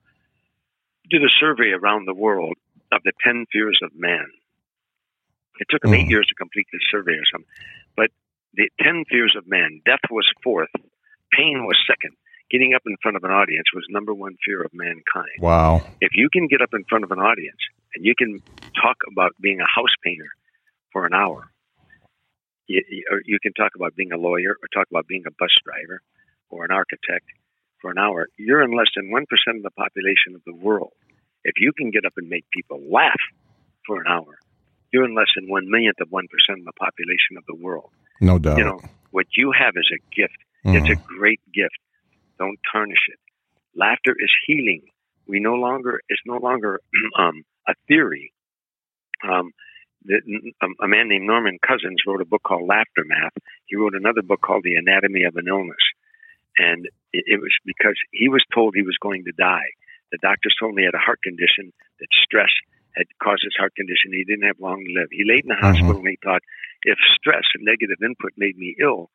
did a survey around the world of the 10 fears of man. It took them eight
Mhm.
years to complete this survey or something. But the 10 fears of man, death was fourth, pain was second. Getting up in front of an audience was number one fear of mankind.
Wow.
If you can get up in front of an audience and you can talk about being a house painter for an hour, you, you- or you can talk about being a lawyer or talk about being a bus driver or an architect for an hour, you're in less than 1% of the population of the world. If you can get up and make people laugh for an hour, you're in less than one millionth of 1% of the population of the world.
No doubt.
You know, what you have is a gift.
Mhm.
It's a great gift. Don't tarnish it. Laughter is healing. We no longer it's no longer um, a theory. Um, the, um, a man named Norman Cousins wrote a book called Laughter Math. He wrote another book called The Anatomy of an Illness. and it, it was because he was told he was going to die. The doctors told him he had a heart condition that stress had caused his heart condition. He didn't have long to live. He laid in the hospital and he thought, if stress and negative input made me ill,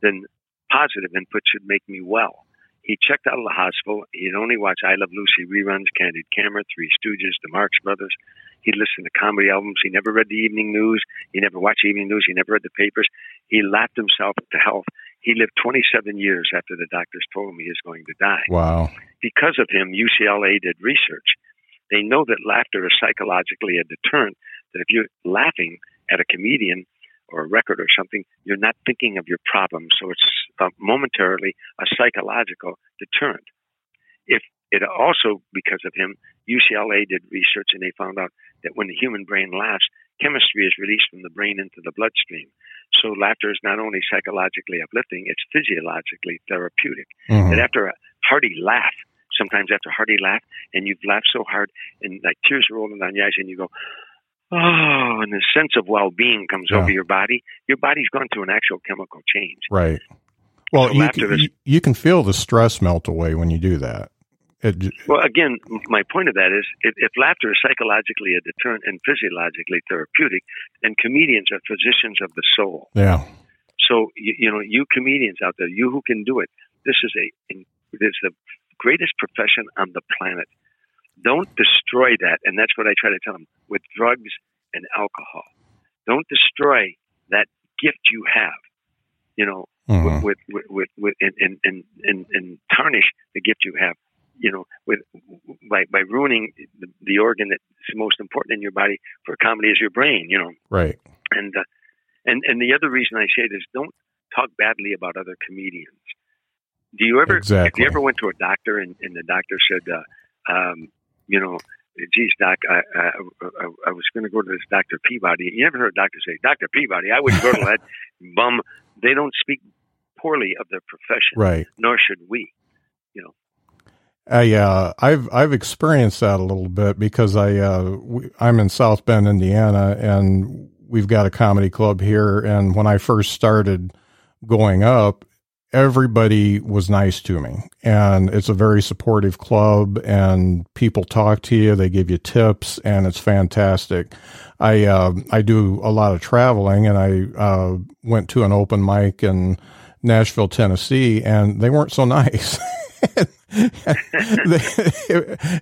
then positive input should make me well. He checked out of the hospital. He'd only watch I Love Lucy reruns, Candid Camera, Three Stooges, The Marx Brothers. He'd listen to comedy albums. He never read the evening news. He never watched evening news. He never read the papers. He laughed himself to health. He lived 27 years after the doctors told him he was going to die.
Wow.
Because of him, UCLA did research. They know that laughter is psychologically a deterrent, that if you're laughing at a comedian or a record or something, you're not thinking of your problem. So it's uh, momentarily a psychological deterrent. If it also, because of him, UCLA did research and they found out that when the human brain laughs, chemistry is released from the brain into the bloodstream. So laughter is not only psychologically uplifting, it's physiologically therapeutic.
Mhm.
And after a hearty laugh, sometimes after a hearty laugh, and you've laughed so hard and like tears are rolling down your eyes and you go, oh, and the sense of well-being comes
Yeah.
over your body. Your body's gone through an actual chemical change.
Right. Well, you can, you, you can feel the stress melt away when you do that. It,
Well, again, my point of that is if, if laughter is psychologically a deterrent and physiologically therapeutic, and comedians are physicians of the soul.
yeah.
So you, you know, you comedians out there, you who can do it, this is a this is the greatest profession on the planet. Don't destroy that, and that's what I try to tell them with drugs and alcohol. Don't destroy that gift you have. You know,
Mhm.
with with with, with and, and, and, and, and tarnish the gift you have. You know, with by by ruining the, the organ that's most important in your body for comedy is your brain. You know,
Right.
and uh, and and the other reason I say this: don't talk badly about other comedians. Do you ever?
Exactly.
If you ever went to a doctor and, and the doctor said, uh, um, you know, geez, doc, I, I, I, I was going to go to this Doctor Peabody. You ever heard a doctor say, Doctor Peabody? I wouldn't go to that bum. They don't speak poorly of their profession,
Right.
nor should we. You know.
I uh, I've I've experienced that a little bit because I uh, we, I'm in South Bend, Indiana, and we've got a comedy club here. And when I first started going up, everybody was nice to me, and it's a very supportive club. And people talk to you, they give you tips, and it's fantastic. I uh, I do a lot of traveling, and I uh, went to an open mic in Nashville, Tennessee, and they weren't so nice.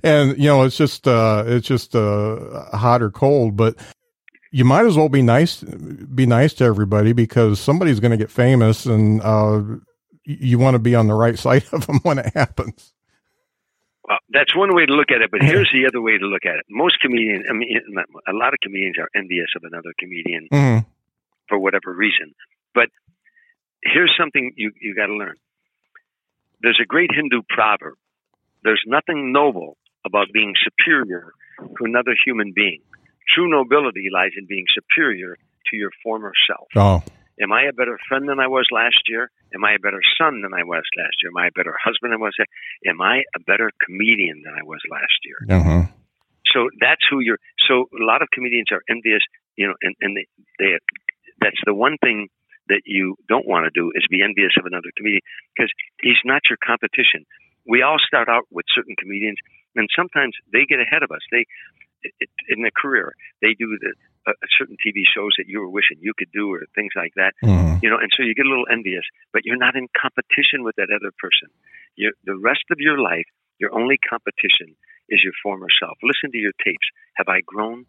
and you know it's just uh it's just uh hot or cold but you might as well be nice be nice to everybody because somebody's going to get famous and uh you want to be on the right side of them when it happens
Well, that's one way to look at it, but here's the other way to look at it. Most comedians, I mean, a lot of comedians are envious of another comedian
Mhm.
for whatever reason. But here's something you, you got to learn. There's a great Hindu proverb. There's nothing noble about being superior to another human being. True nobility lies in being superior to your former self.
oh
Am I a better friend than I was last year? Am I a better son than I was last year? Am I a better husband than I was? Am I a better comedian than I was last year?
uh-huh.
So that's who you're. So a lot of comedians are envious, you know, and, and they, they that's the one thing that you don't want to do is be envious of another comedian because he's not your competition. We all start out with certain comedians, and sometimes they get ahead of us. They in their career they do the uh, certain TV shows that you were wishing you could do or things like that
Mhm.
you know, and so you get a little envious, but you're not in competition with that other person. You're, the rest of your life, your only competition is your former self. Listen to your tapes. Have I grown?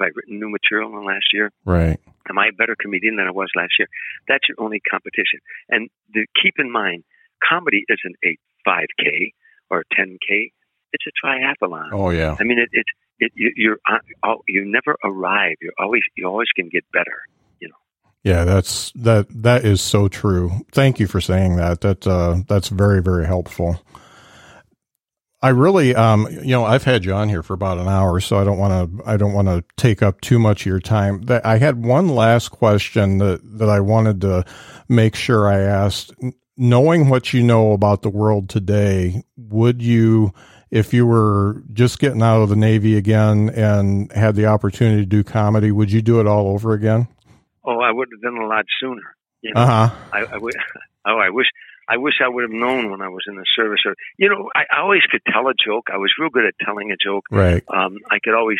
Have I written new material in the last year?
right
Am I a better comedian than I was last year? That's your only competition. And to keep in mind, comedy isn't a 5K or a 10K. It's a triathlon.
oh yeah
I mean, it, it, it you, you're oh, you never arrive. You're always you always can get better. You know.
yeah that's that that is so true thank you for saying that that uh that's very very helpful I really, um, you know, I've had you on here for about an hour, so I don't want to, I don't want to take up too much of your time. I had one last question that that I wanted to make sure I asked. Knowing what you know about the world today, would you, if you were just getting out of the Navy again and had the opportunity to do comedy, would you do it all over again?
Oh, I would have done a lot sooner. You know,
Uh huh.
I, I would. Oh, I wish. I wish I would have known when I was in the service. Or you know, I, I always could tell a joke. I was real good at telling a joke.
Right.
Um, I could always,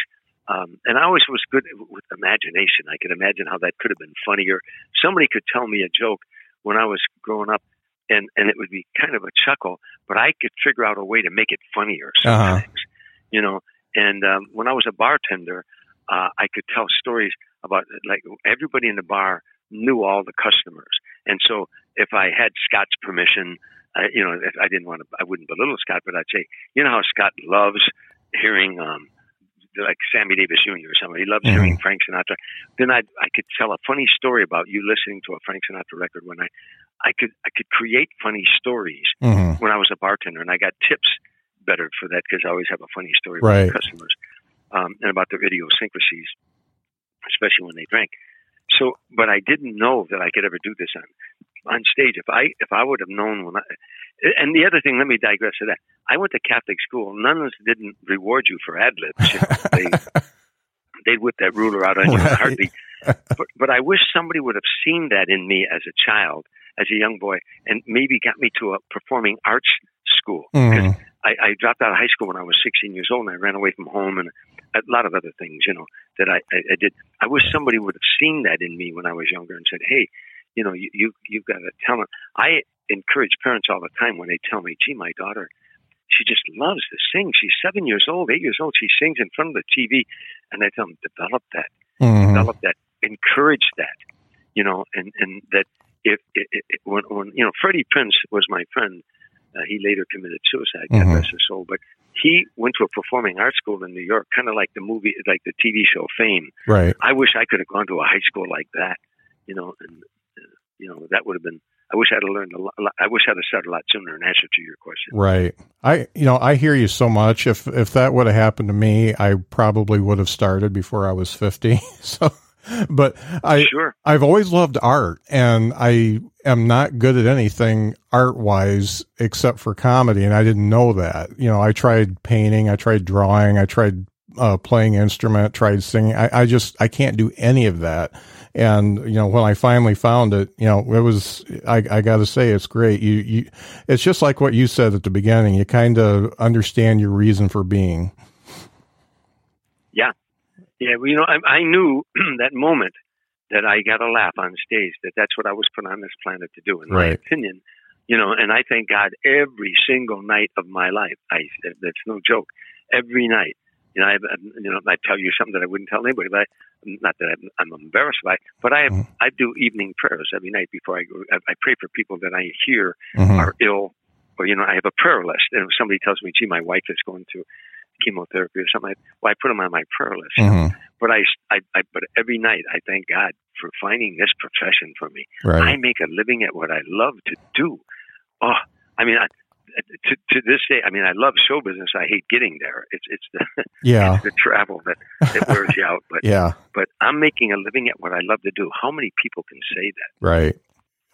um, and I always was good with imagination. I could imagine how that could have been funnier. Somebody could tell me a joke when I was growing up, and and it would be kind of a chuckle, but I could figure out a way to make it funnier sometimes. Uh-huh. You know, and um, when I was a bartender, uh, I could tell stories about like everybody in the bar knew all the customers, and so if I had Scott's permission, uh, you know, if I didn't want to, I wouldn't belittle Scott, but I'd say, you know how Scott loves hearing um, like Sammy Davis Jr. or somebody. He loves mm-hmm. hearing Frank Sinatra. Then I I could tell a funny story about you listening to a Frank Sinatra record when I I could I could create funny stories mm-hmm. when I was a bartender, and I got tips better for that because I always have a funny story
right.
about customers um, and about their idiosyncrasies, especially when they drank. So, but I didn't know that I could ever do this on on stage. If I if I would have known when I, and the other thing, let me digress to that. I went to Catholic school. Nuns didn't reward you for ad libs. You know, they they'd whip that ruler out on you right. hardly. But, but I wish somebody would have seen that in me as a child, as a young boy, and maybe got me to a performing arts school. Mm. I, I dropped out of high school when I was 16 years old, and I ran away from home, and a lot of other things, you know, that I, I, I did. I wish somebody would have seen that in me when I was younger and said, "Hey, you know, you, you you've got a talent." I encourage parents all the time when they tell me, "Gee, my daughter." She just loves to sing. She's seven years old, eight years old. She sings in front of the TV, and I tell them, develop that, mm-hmm. develop that, encourage that, you know, and and that if, if, if when, when you know Freddie Prinze was my friend, uh, he later committed suicide, God mm-hmm. rest his soul. But he went to a performing arts school in New York, kind of like the movie, like the TV show Fame.
Right.
I wish I could have gone to a high school like that, you know, and uh, you know that would have been. I wish I'd have learned a lot. I wish I'd have started a lot sooner in answer to your question.
Right. I, you know, I hear you so much. If if that would have happened to me, I probably would have started before I was fifty. So but I
sure.
I've always loved art and I am not good at anything art wise except for comedy and I didn't know that. You know, I tried painting, I tried drawing, I tried uh, playing instrument, tried singing. I, I just I can't do any of that. And you know, when I finally found it, you know, it was I, I got to say it's great. You you, it's just like what you said at the beginning. You kind of understand your reason for being.
Yeah, well, you know, I, I knew that moment that I got a laugh on stage that that's what I was put on this planet to do. In right. my opinion, you know, and I thank God every single night of my life. I that's no joke. Every night, you know, I you know I tell you something that I wouldn't tell anybody, but I, not that I'm, I'm embarrassed by. But I have, mm-hmm. I do evening prayers every night before I go. I, I pray for people that I hear mm-hmm. are ill, or you know, I have a prayer list. And if somebody tells me, "Gee, my wife is going through chemotherapy or something. Well, I put them on my prayer list. Mm-hmm. But I, I, I, but every night I thank God for finding this profession for me.
Right.
I make a living at what I love to do. Oh, I mean, I, to, to this day, I mean, I love show business. I hate getting there. It's it's the
yeah
it's the travel that that wears you out. But
yeah,
but I'm making a living at what I love to do. How many people can say that?
Right.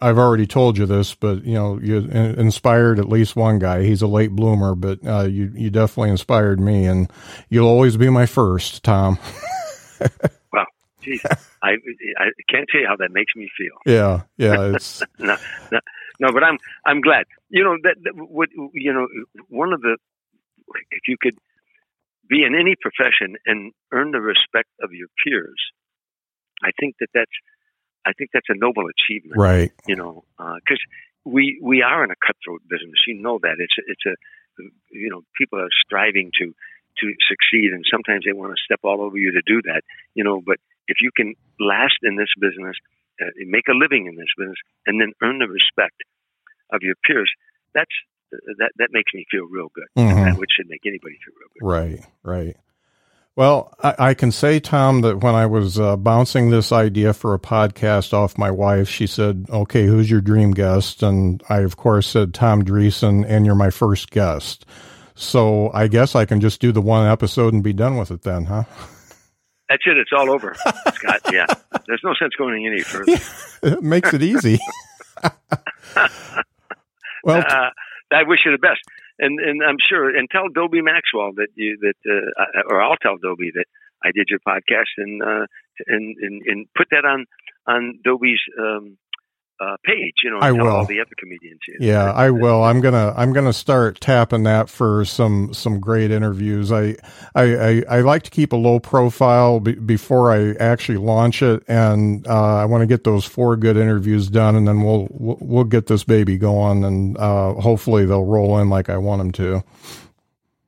I've already told you this, but you know, you inspired at least one guy. He's a late bloomer, but uh, you you definitely inspired me, and you'll always be my first, Tom.
well, geez, I I can't tell you how that makes me feel.
Yeah, yeah, it's
no, no, no, but I'm I'm glad. You know that, that what you know one of the if you could be in any profession and earn the respect of your peers, I think that that's I think that's a noble achievement.
Right.
You know, because uh, we we are in a cutthroat business. You know that it's it's a you know people are striving to to succeed, and sometimes they want to step all over you to do that. You know, but if you can last in this business, uh, make a living in this business, and then earn the respect of your peers, that's that that makes me feel real good. Mm-hmm. That would should make anybody feel real good.
Right. Right. Well, I, I, can say, Tom, that when I was uh, bouncing this idea for a podcast off my wife, she said, "Okay, who's your dream guest?" And I, of course, said Tom Dreesen, and you're my first guest. So I guess I can just do the one episode and be done with it, then, huh?
That's it. It's all over, Scott. Yeah, there's no sense going any further.
it makes it easy.
well, uh, I wish you the best and and I'm sure and tell Dobie Maxwell that you that uh, or I'll tell Dobie that I did your podcast and uh, and, and and put that on on Dobie's um, uh, page. You know,
I will.
all the other comedians.
Yeah, I will. I'm gonna I'm gonna start tapping that for some some great interviews. I I I, I like to keep a low profile be, before I actually launch it, and uh, I want to get those four good interviews done, and then we'll we'll, we'll get this baby going, and uh, hopefully they'll roll in like I want them to.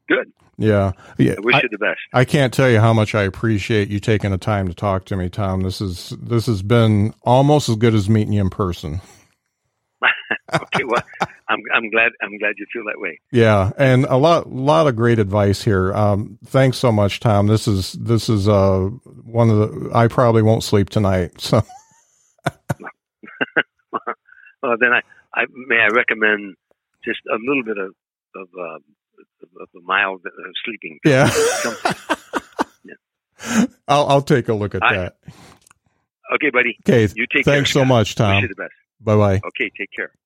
Good.
Yeah, yeah.
I wish
I,
you the best.
I can't tell you how much I appreciate you taking the time to talk to me, Tom. This is this has been almost as good as meeting you in person.
okay, well, I'm I'm glad I'm glad you feel that way.
Yeah, and a lot lot of great advice here. Um, thanks so much, Tom. This is this is uh one of the I probably won't sleep tonight. So
well, then I, I may I recommend just a little bit of of, uh, of a mild uh, sleeping.
yeah,
Yeah.
I'll I'll take a look at
I-
that.
Okay, buddy.
Okay,
You take care.
thanks so
Scott.
much,
Wish
Tom.
you the best.
Bye bye.
Okay, take care.